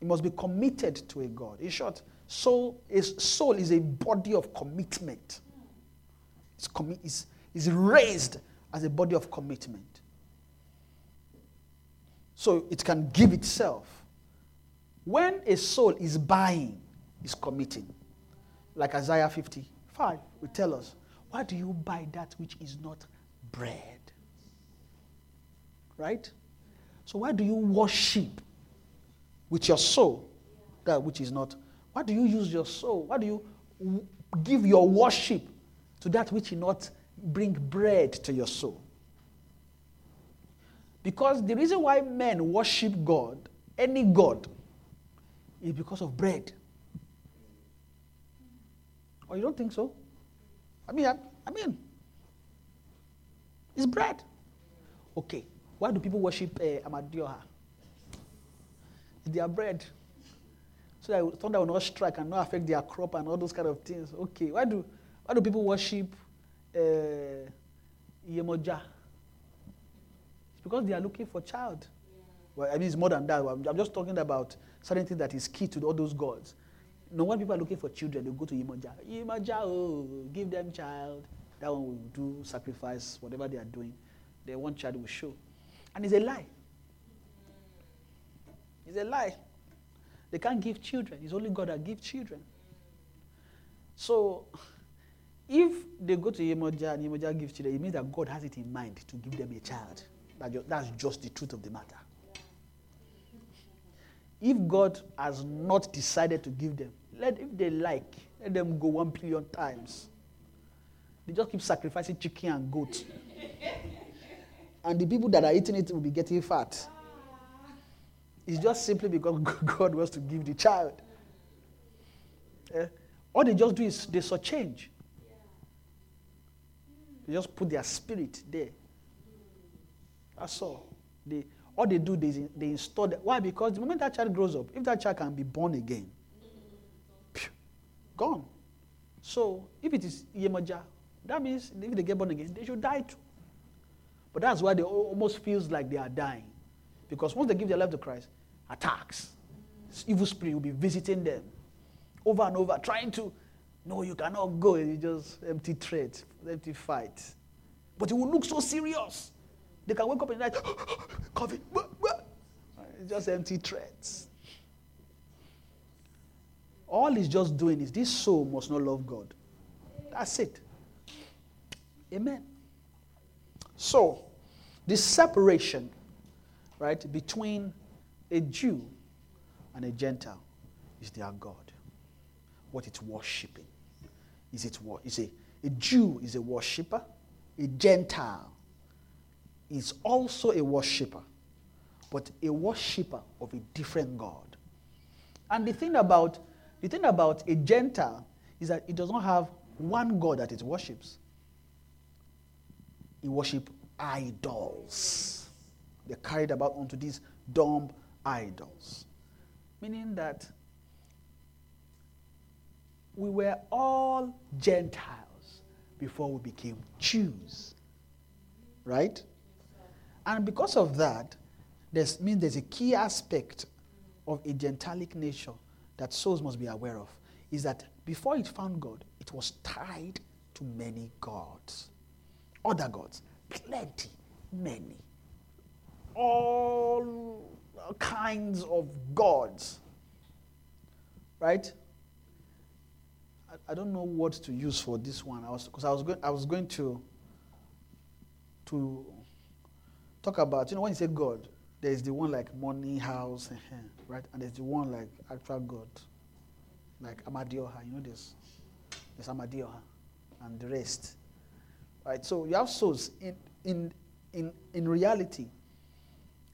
It must be committed to a God. In short, soul is, soul is a body of commitment. It's, commi- it's, it's raised as a body of commitment. So it can give itself. When a soul is buying, is committing. Like Isaiah 55 will tell us, why do you buy that which is not bread? Right? So why do you worship with your soul that which is not? Why do you use your soul? Why do you give your worship to that which will not bring bread to your soul? Because the reason why men worship God, any God, is because of bread. Or you don't think so? I mean, I, I mean, it's bread. Okay, why do people worship uh, Amadioha? Their bread. So that thunder will not strike and not affect their crop and all those kind of things. Okay, why do, why do people worship uh, Yemoja? Because they are looking for child. Well, I mean, it's more than that. I'm, just talking about certain things that is key to all those gods. No, when people are looking for children, they go to Yemoja. Yemoja, oh, give them child. That one will do sacrifice, whatever they are doing. They want child will show. And it's a lie. It's a lie. They can't give children. It's only God that gives children. So, (laughs) if they go to Yemoja and Yemoja gives children, it means that God has it in mind to give them a child. That That's just the truth of the matter. If God has not decided to give them, let if they like, let them go one billion times. They just keep sacrificing chicken and goat. and the people that are eating it will be getting fat. It's just simply because (laughs) God wants to give the child. Eh? All they just do is they saw change. They just put their spirit there. That's all. They, all they do, they, they install. The, why? Because the moment that child grows up, if that child can be born again, phew, gone. So if it is Yemaja, that means if they get born again, they should die too. But that's why they almost feels like they are dying. Because once they give their life to Christ, attacks. Evil spirit will be visiting them over and over, trying to, no, you cannot go. It's just empty threat, empty fight. But it will look so serious. They can wake up in the night, (gasps) COVID. It's just empty threats. All he's just doing is this soul must not love God. That's it. Amen. So, this separation, right, between a Jew and a Gentile is their God. What it's worshipping. Is it what? Is a, a Jew is a worshipper, a Gentile is also a worshipper, but a worshipper of a different God. And the thing about the thing about a Gentile is that it does not have one God that it worships. It worship idols. They're carried about onto these dumb idols. Meaning that we were all Gentiles before we became Jews. Right? And because of that, there's means there's a key aspect of a gentilic nature that souls must be aware of. Is that before it found God, it was tied to many gods. Other gods. Plenty. Many. All kinds of gods. Right? I don't know what to use for this one. I was because I was going I was going to to talk about you know when you say God, there is the one like money, house, right, and there's the one like actual God, like Amadioha. You know this. There's Amadioha, and the rest, right? So you have souls in in in in reality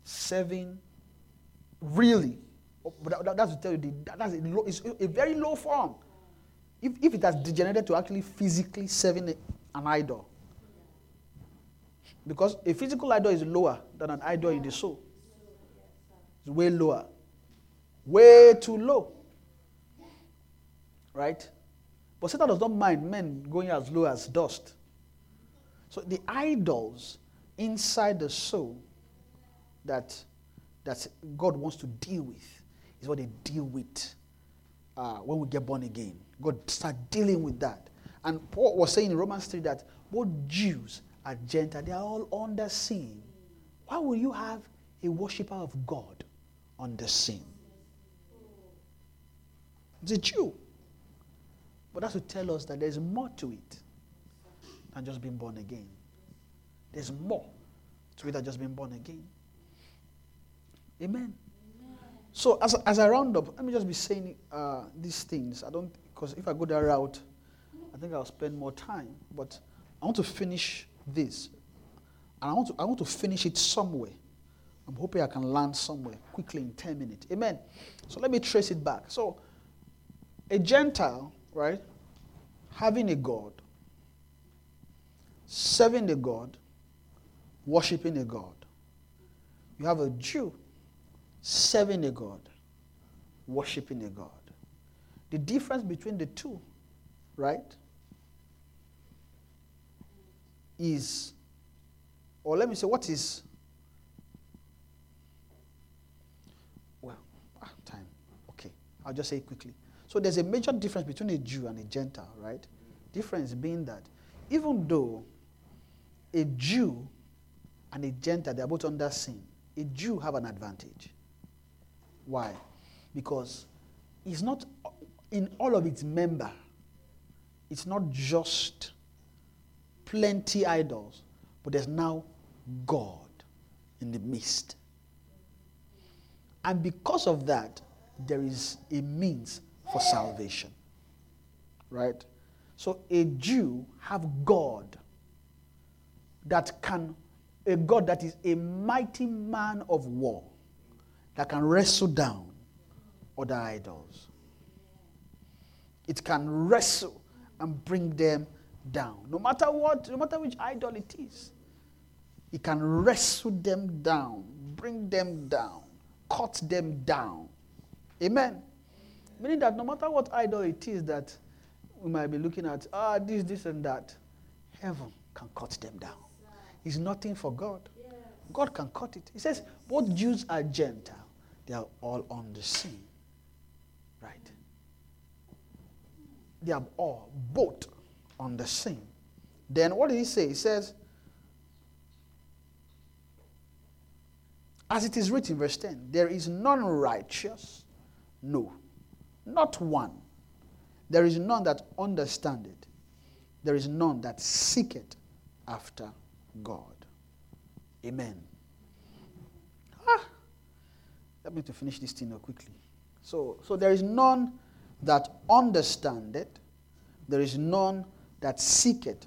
serving really. Oh, but that- that's to tell you the, that's a, low, it's a very low form if, if it has degenerated to actually physically serving an idol. Because a physical idol is lower than an idol in the soul. It's way lower. Way too low. Right? But Satan does not mind men going as low as dust. So the idols inside the soul that, that God wants to deal with is what they deal with uh, when we get born again. God start dealing with that. And Paul was saying in Romans 3 that both Jews Gentiles, they are all under sin. Why will you have a worshiper of God under sin? It's a Jew. But that's to tell us that there's more to it than just being born again. There's more to it than just being born again. Amen. So as, as I round up, let me just be saying uh, these things. I don't because if I go that route, I think I'll spend more time. But I want to finish this, and I want to I want to finish it somewhere. I'm hoping I can land somewhere quickly in ten minutes. Amen. So let me trace it back. So a Gentile, right, having a God, serving a God, worshiping a God. You have a Jew serving a God, worshiping a God. The difference between the two, right, is, or let me say, what is, well, ah, time. Okay, I'll just say it quickly. So there's a major difference between a Jew and a Gentile, right? Difference being that even though a Jew and a Gentile, they're both under sin, a Jew have an advantage. Why? Because it's not in all of its member, it's not just plenty idols, but there's now God in the midst. And because of that, there is a means for salvation. Right? So a Jew have God that can a God that is a mighty man of war that can wrestle down other idols. It can wrestle and bring them down. No matter what, no matter which idol it is, it can wrestle them down, bring them down, cut them down. Amen. Meaning that no matter what idol it is that we might be looking at, ah, this, this, and that, heaven can cut them down. It's nothing for God. God can cut it. He says both Jews and Gentile, they are all on the scene. Right? They are all both on the scene. Then what did he say? He says, as it is written, verse 10, there is none righteous, no, not one. There is none that understandeth. There is none that seeketh after God. Amen. Ah, let me to finish this thing quickly. So, so there is none that understandeth. There is none that seeketh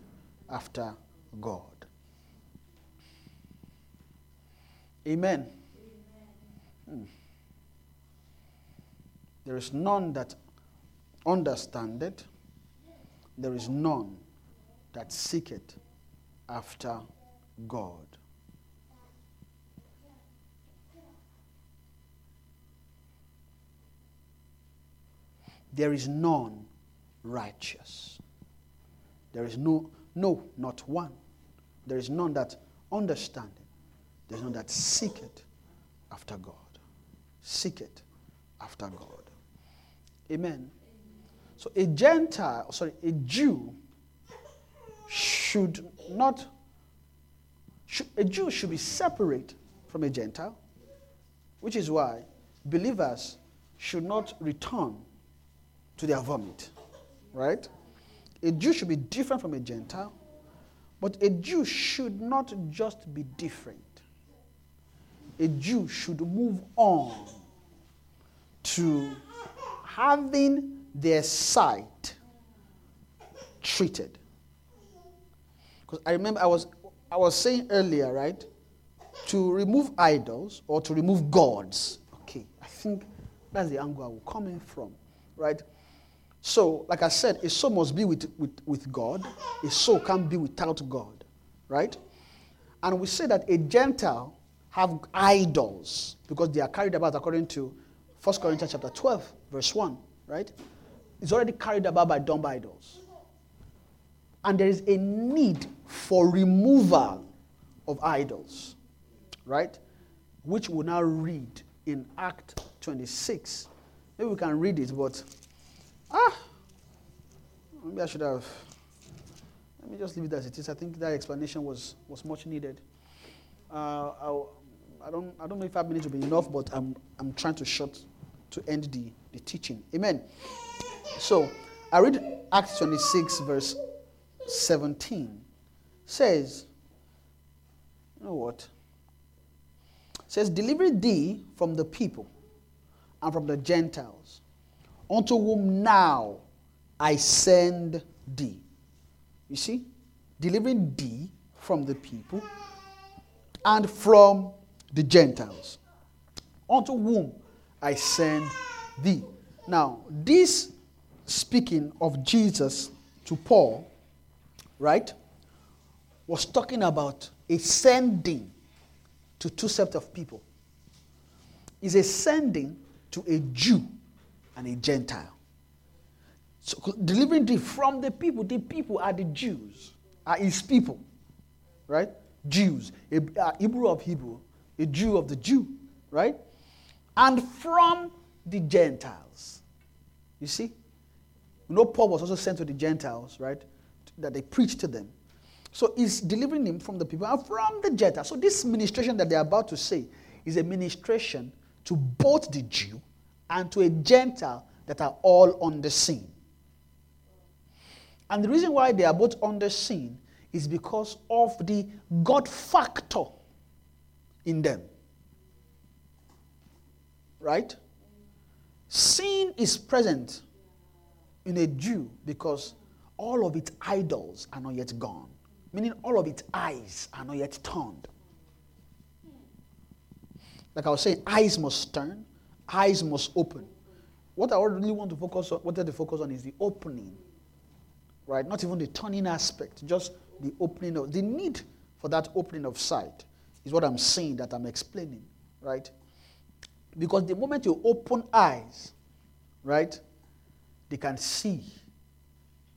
after God. Amen. Hmm. There is none that understandeth. There is none that seeketh after God. There is none righteous. There is no, no, not one. There is none that understandeth. There is none that seek it after God. Seek it after God. Amen. So a Gentile, sorry, a Jew should not, should, a Jew should be separate from a Gentile, which is why believers should not return to their vomit, right? A Jew should be different from a Gentile, but a Jew should not just be different. A Jew should move on to having their sight treated. Because I remember I was, I was saying earlier, right? To remove idols or to remove gods. Okay, I think that's the angle I will come in from, right? So, like I said, a soul must be with, with, with God, a soul can't be without God, right? And we say that a Gentile have idols because they are carried about according to 1 Corinthians chapter 12, verse 1, right? It's already carried about by dumb idols. And there is a need for removal of idols, right? Which we'll now read in Act 26. Maybe we can read it, but ah, maybe I should have. Let me just leave it as it is. I think that explanation was, was much needed. Uh, I'll, I don't, I don't know if five minutes will be enough, but I'm, I'm trying to short to end the, the teaching. Amen. So I read Acts 26, verse 17. Says, you know what? Says, deliver thee from the people and from the Gentiles, unto whom now I send thee. You see? Delivering thee from the people and from the Gentiles, unto whom I send thee. Now, this speaking of Jesus to Paul, right, was talking about a sending to two sets of people. Is a sending to a Jew and a Gentile. So delivering thee from the people. The people are the Jews, are his people, right? Jews, a, a Hebrew of Hebrew, a Jew of the Jew, right? And from the Gentiles. You see? You know, Paul was also sent to the Gentiles, right? That they preached to them. So he's delivering him from the people and from the Gentiles. So this ministration that they're about to say is a ministration to both the Jew and to a Gentile that are all on the scene. And the reason why they are both on the scene is because of the God factor in them. Right? Sin is present in a Jew because all of its idols are not yet gone, meaning all of its eyes are not yet turned. Like I was saying, eyes must turn, eyes must open. What I really want to focus on, what I to focus on is the opening, right? Not even the turning aspect, just the opening of the need for that opening of sight is what I'm saying that I'm explaining, right? Because the moment you open eyes, right, they can see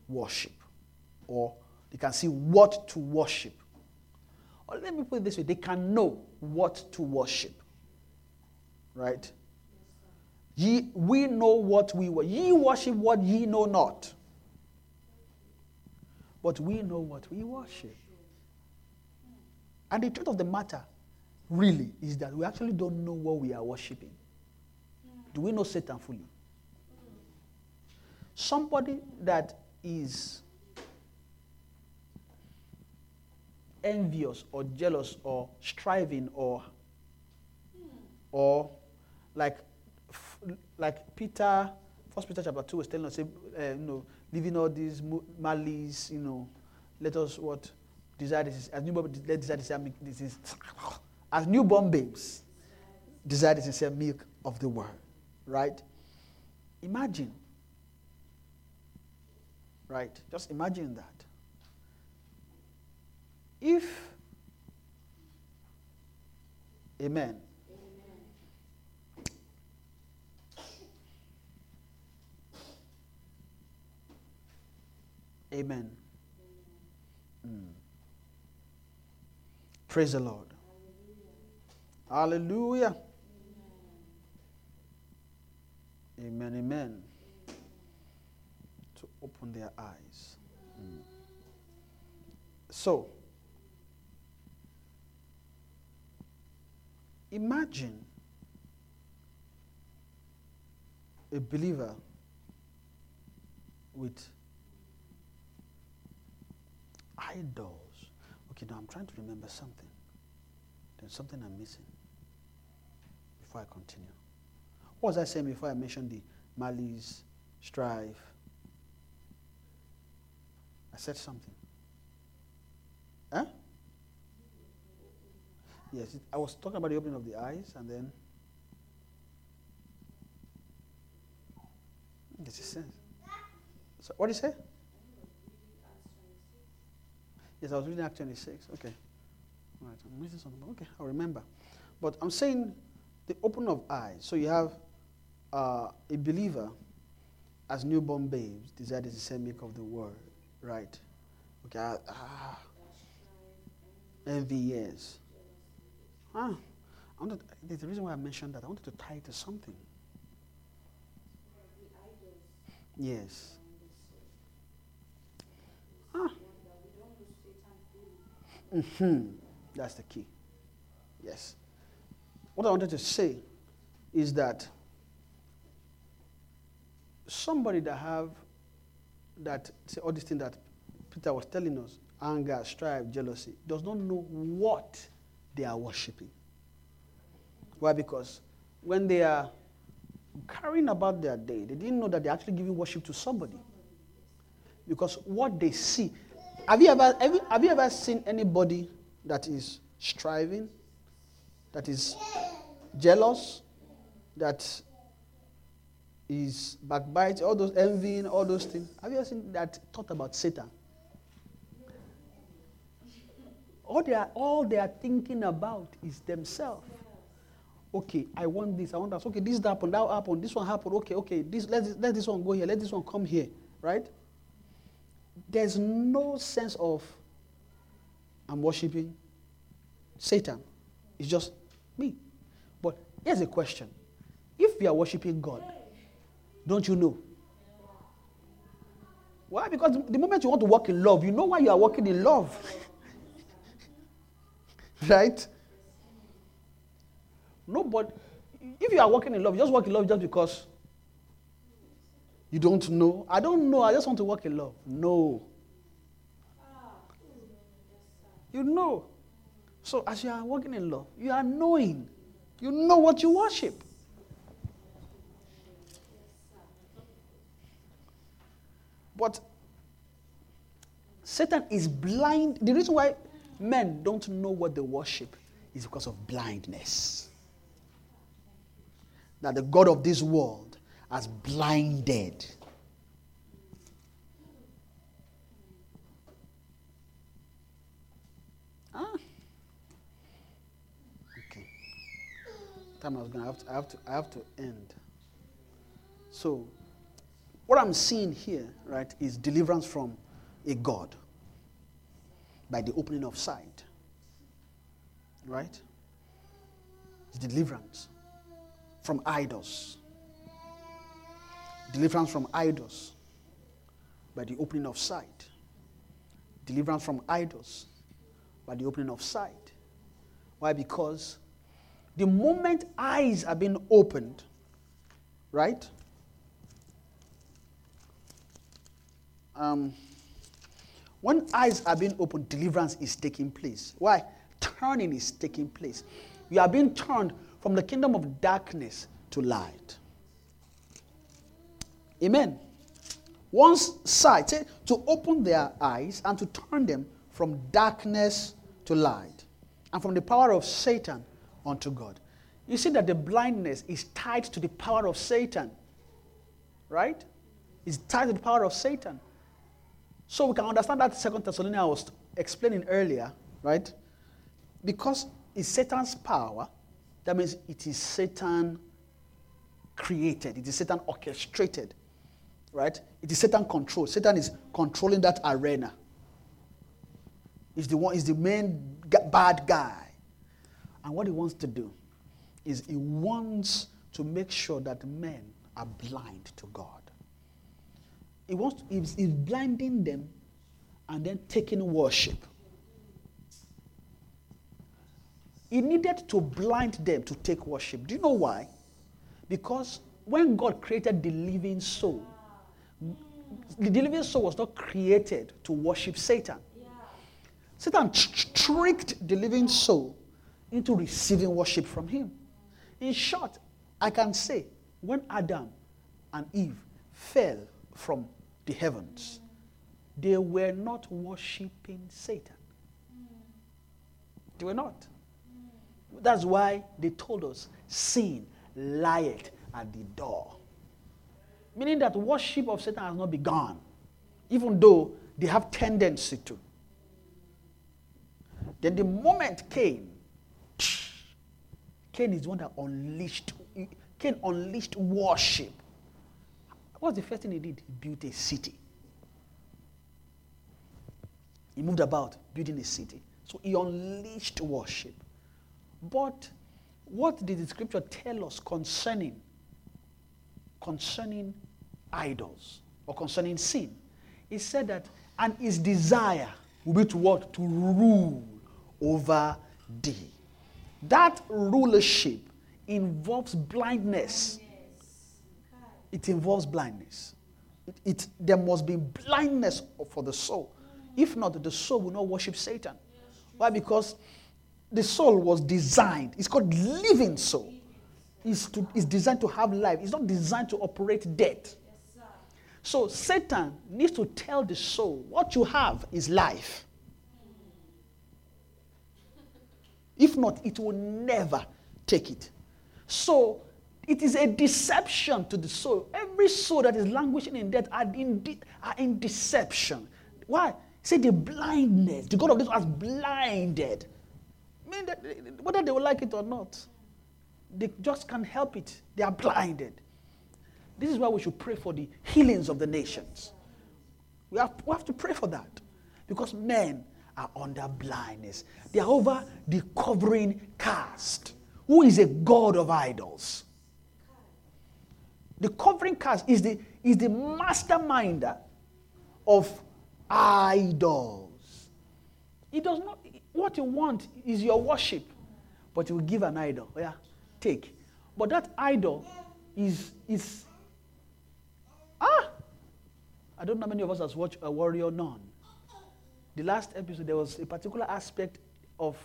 worship or they can see what to worship. Or let me put it this way they can know what to worship. Right? Ye, we know what we worship. Ye worship what ye know not. But we know what we worship. And the truth of the matter, really, is that we actually don't know what we are worshiping. Do we know Satan fully? Somebody that is envious or jealous or striving or or like like Peter, First Peter chapter two is telling us, uh, you know, leaving all these malice, you know, let us what desire this is as newborn let desire this, this is as newborn babes desire milk of the word, right? Imagine, right? Just imagine that. If, amen, Amen. Mm. Praise the Lord. Hallelujah. Amen. Amen. To open their eyes. Mm. So, imagine a believer with idols. Okay, now I'm trying to remember something. There's something I'm missing before I continue. What was I saying before I mentioned the malice, strife? I said something. Huh? Yes, it, I was talking about the opening of the eyes and then. So, what do you say? Yes, I was reading Act 26. Okay. All right, I'm missing something. Okay, I'll remember. But I'm saying the open of eyes. So you have uh, a believer as newborn babes desire the same milk of the word, right? Okay. ah, envy, yes. I wanted, there's a reason why I mentioned that. I wanted to tie it to something. Yes. Ah. Hmm That's the key. Yes. What I wanted to say is that somebody that have that say all these things that Peter was telling us, anger, strife, jealousy, does not know what they are worshiping. Why? Because when they are carrying about their day, they didn't know that they're actually giving worship to somebody. Because what they see, have you ever have you, have you ever seen anybody that is striving, that is jealous, that is backbiting, all those envying, all those things? Have you ever seen that thought about Satan? All they are all they are thinking about is themselves. Okay, I want this, I want that. Okay, this happened, that happened, this one happened. Okay, okay, this let this, let this one go here, let this one come here, right? There's no sense of I'm worshiping Satan. It's just me. But here's a question: If you are worshiping God, don't you know? Why? Because the moment you want to walk in love, you know why you are walking in love. (laughs) right? No, but if you are walking in love, just walk in love just because you don't know. I don't know. I just want to walk in love. No. You know. So as you are walking in love, you are knowing. You know what you worship. But Satan is blind. The reason why men don't know what they worship is because of blindness. That the God of this world has blinded. Ah. Okay. Time I was going. I have to. I have to. I have to end. So, what I'm seeing here, right, is deliverance from a God by the opening of sight. Right? It's deliverance from idols. Deliverance from idols by the opening of sight. Deliverance from idols by the opening of sight. Why? Because the moment eyes are being opened, right? Um, when eyes are being opened, deliverance is taking place. Why? Turning is taking place. You are being turned from the kingdom of darkness to light. Amen. Once sight, eh, to open their eyes and to turn them from darkness to light, and from the power of Satan unto God. You see that the blindness is tied to the power of Satan, right? It's tied to the power of Satan. So we can understand that Second Thessalonians I was explaining earlier, right? Because it's Satan's power, that means it is Satan created, it is Satan orchestrated, right? It is Satan controlled. Satan is controlling that arena. He's the one, he's the main bad guy. And what he wants to do is he wants to make sure that men are blind to God. He wants he's, he's blinding them and then taking worship. He needed to blind them to take worship. Do you know why? Because when God created the living soul, the living soul was not created to worship Satan. Satan tr- tr- tricked the living soul into receiving worship from him. In short, I can say when Adam and Eve fell from the heavens, they were not worshiping Satan. They were not. That's why they told us sin lieth at the door. Meaning that worship of Satan has not begun, even though they have tendency to. Then the moment came, Cain is one that unleashed, Cain unleashed worship. What's the first thing he did? He built a city. He moved about building a city. So he unleashed worship. But what did the scripture tell us concerning concerning idols or concerning sin? He said that and his desire will be to what? To rule over thee. That rulership involves blindness. It involves blindness. It, it, there must be blindness for the soul. If not, the soul will not worship Satan. Why? Because the soul was designed, it's called living soul. It's, to, it's designed to have life, it's not designed to operate death. So Satan needs to tell the soul what you have is life. If not, it will never take it. So it is a deception to the soul. Every soul that is languishing in death are in, de- are in deception. Why? Say the blindness. The God of this has blinded. I mean, whether they will like it or not, they just can't help it. They are blinded. This is why we should pray for the healings of the nations. We have, we have to pray for that. Because men are under blindness. They are over the covering cast. Who is a god of idols? The covering cast is the, is the masterminder of idols. He does not, what you want is your worship, but you will give an idol. Yeah, take. But that idol is, is ah, I don't know many of us has watched a warrior nun. The last episode, there was a particular aspect of,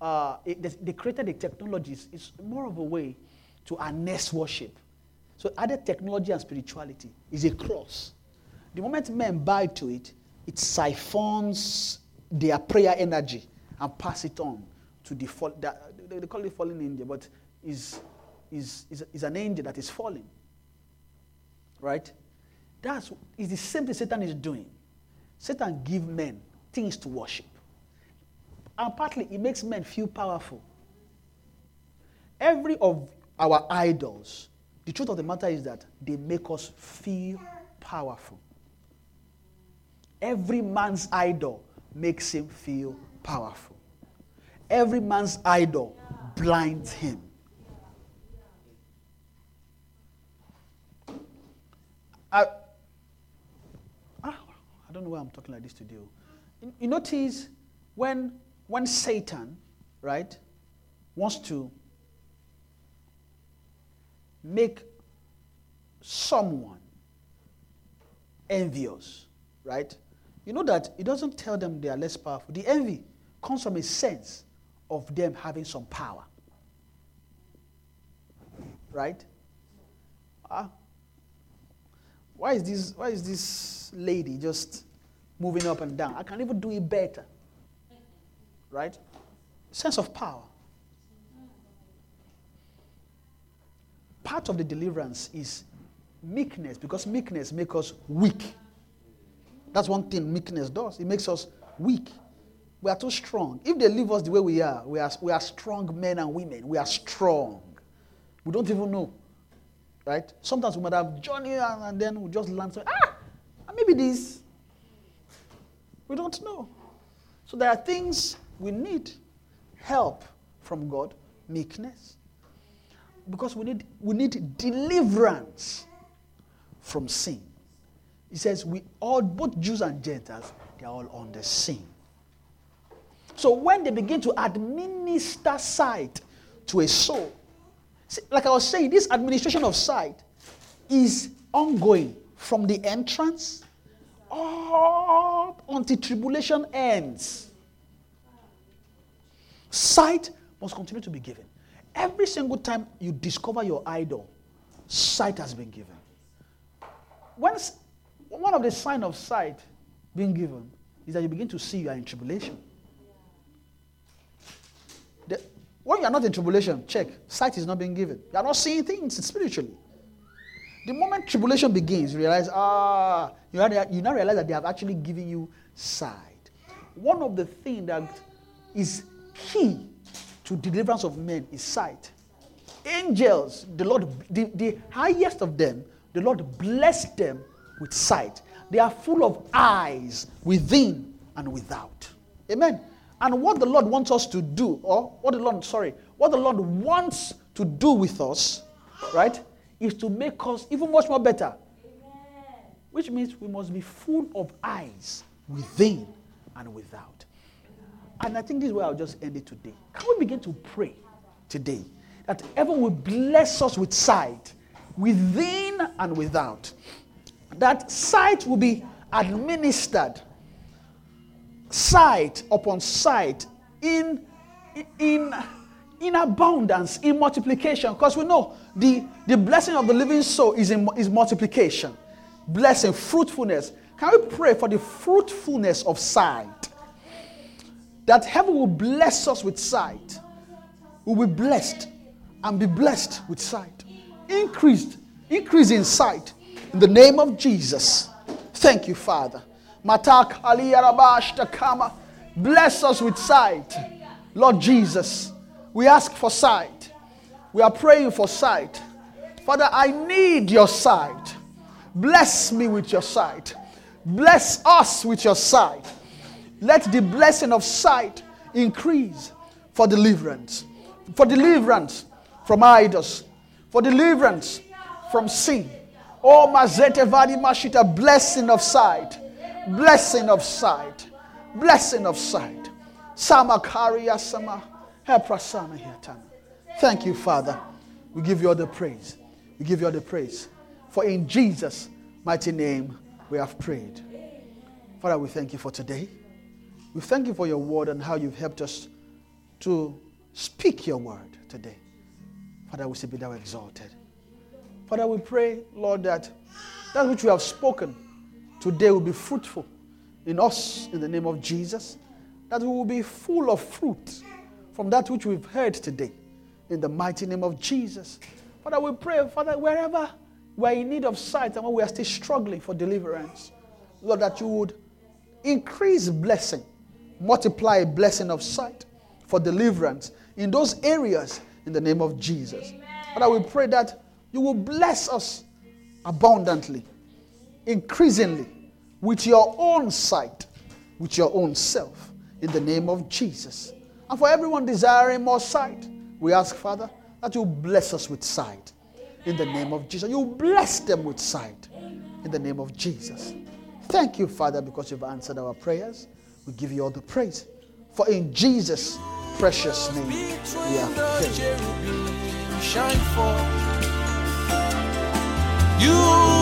uh, it, they, created the technologies. It's more of a way to harness worship. So added technology and spirituality is a cross. The moment men buy to it, it siphons their prayer energy and pass it on to the fall. They they call it fallen angel, but is is is an angel that is falling. Right? That's is the same thing Satan is doing. Satan give men things to worship, and partly it makes men feel powerful. Every of our idols, the truth of the matter is that they make us feel powerful. Every man's idol makes him feel powerful. Every man's idol blinds him. I, I don't know why I'm talking like this today. You, you notice when, when Satan, right, wants to make someone envious, right? You know that it doesn't tell them they are less powerful. The envy comes from a sense of them having some power. Right? Ah. Why is this why is this lady just moving up and down? I can even do it better. Right? Sense of power. Part of the deliverance is meekness because meekness makes us weak. That's one thing meekness does. It makes us weak. We are too strong. If they leave us the way we are, we are, we are strong men and women. We are strong. We don't even know. Right? Sometimes we might have journey and, and then we just land. So, ah, maybe this. We don't know. So there are things we need help from God, meekness. Because we need, we need deliverance from sin. He says, we all, both Jews and Gentiles, they are all under sin. So when they begin to administer sight to a soul, like I was saying, this administration of sight is ongoing from the entrance up until tribulation ends. Sight must continue to be given. Every single time you discover your idol, sight has been given. When, one of the signs of sight being given is that you begin to see you are in tribulation. The- when you are not in tribulation, check, sight is not being given. You are not seeing things spiritually. The moment tribulation begins, you realize, ah, you now, you now realize that they have actually given you sight. One of the things that is key to deliverance of men is sight. Angels, the Lord, the, the highest of them, the Lord blessed them with sight. They are full of eyes within and without. Amen. And what the Lord wants us to do, or what the Lord, sorry, what the Lord wants to do with us, right, is to make us even much more better. Which means we must be full of eyes within and without. And I think this is where I'll just end it today. Can we begin to pray today that heaven will bless us with sight within and without? That sight will be administered sight upon sight in in in abundance in multiplication. Because we know the the blessing of the living soul is in is multiplication. Blessing fruitfulness. Can we pray for the fruitfulness of sight? That heaven will bless us with sight. We will be blessed and be blessed with sight. Increased increase in sight. In the name of jesus. Thank you father matak aliyarabash takama bless us with sight lord jesus. We ask for sight. We are praying for sight. Father i need your sight. Bless me with your sight. Bless us with your sight. Let the blessing of sight increase for deliverance, for deliverance from idols, for deliverance from sin. Oh, Mazete Vadi Mashita, blessing of sight, blessing of sight, blessing of sight. Samakaria Sama, Heprasana Hiatana. Thank you, Father. We give you all the praise. We give you all the praise. For in Jesus' mighty name we have prayed. Father, we thank you for today. We thank you for your word and how you've helped us to speak your word today. Father, we say, be thou exalted. Father, we pray, Lord, that that which we have spoken today will be fruitful in us in the name of Jesus, that we will be full of fruit from that which we've heard today in the mighty name of Jesus. Father, we pray, Father, wherever we're in need of sight and when we are still struggling for deliverance, Lord, that you would increase blessing, multiply blessing of sight for deliverance in those areas in the name of Jesus. Father, we pray that you will bless us abundantly, increasingly, with your own sight, with your own self, in the name of Jesus. And for everyone desiring more sight, we ask, Father, that you bless us with sight in the name of Jesus. You bless them with sight in the name of Jesus. Thank you, Father, because you've answered our prayers. We give you all the praise. For in Jesus' precious name we have prayed. cherubim shine forth. You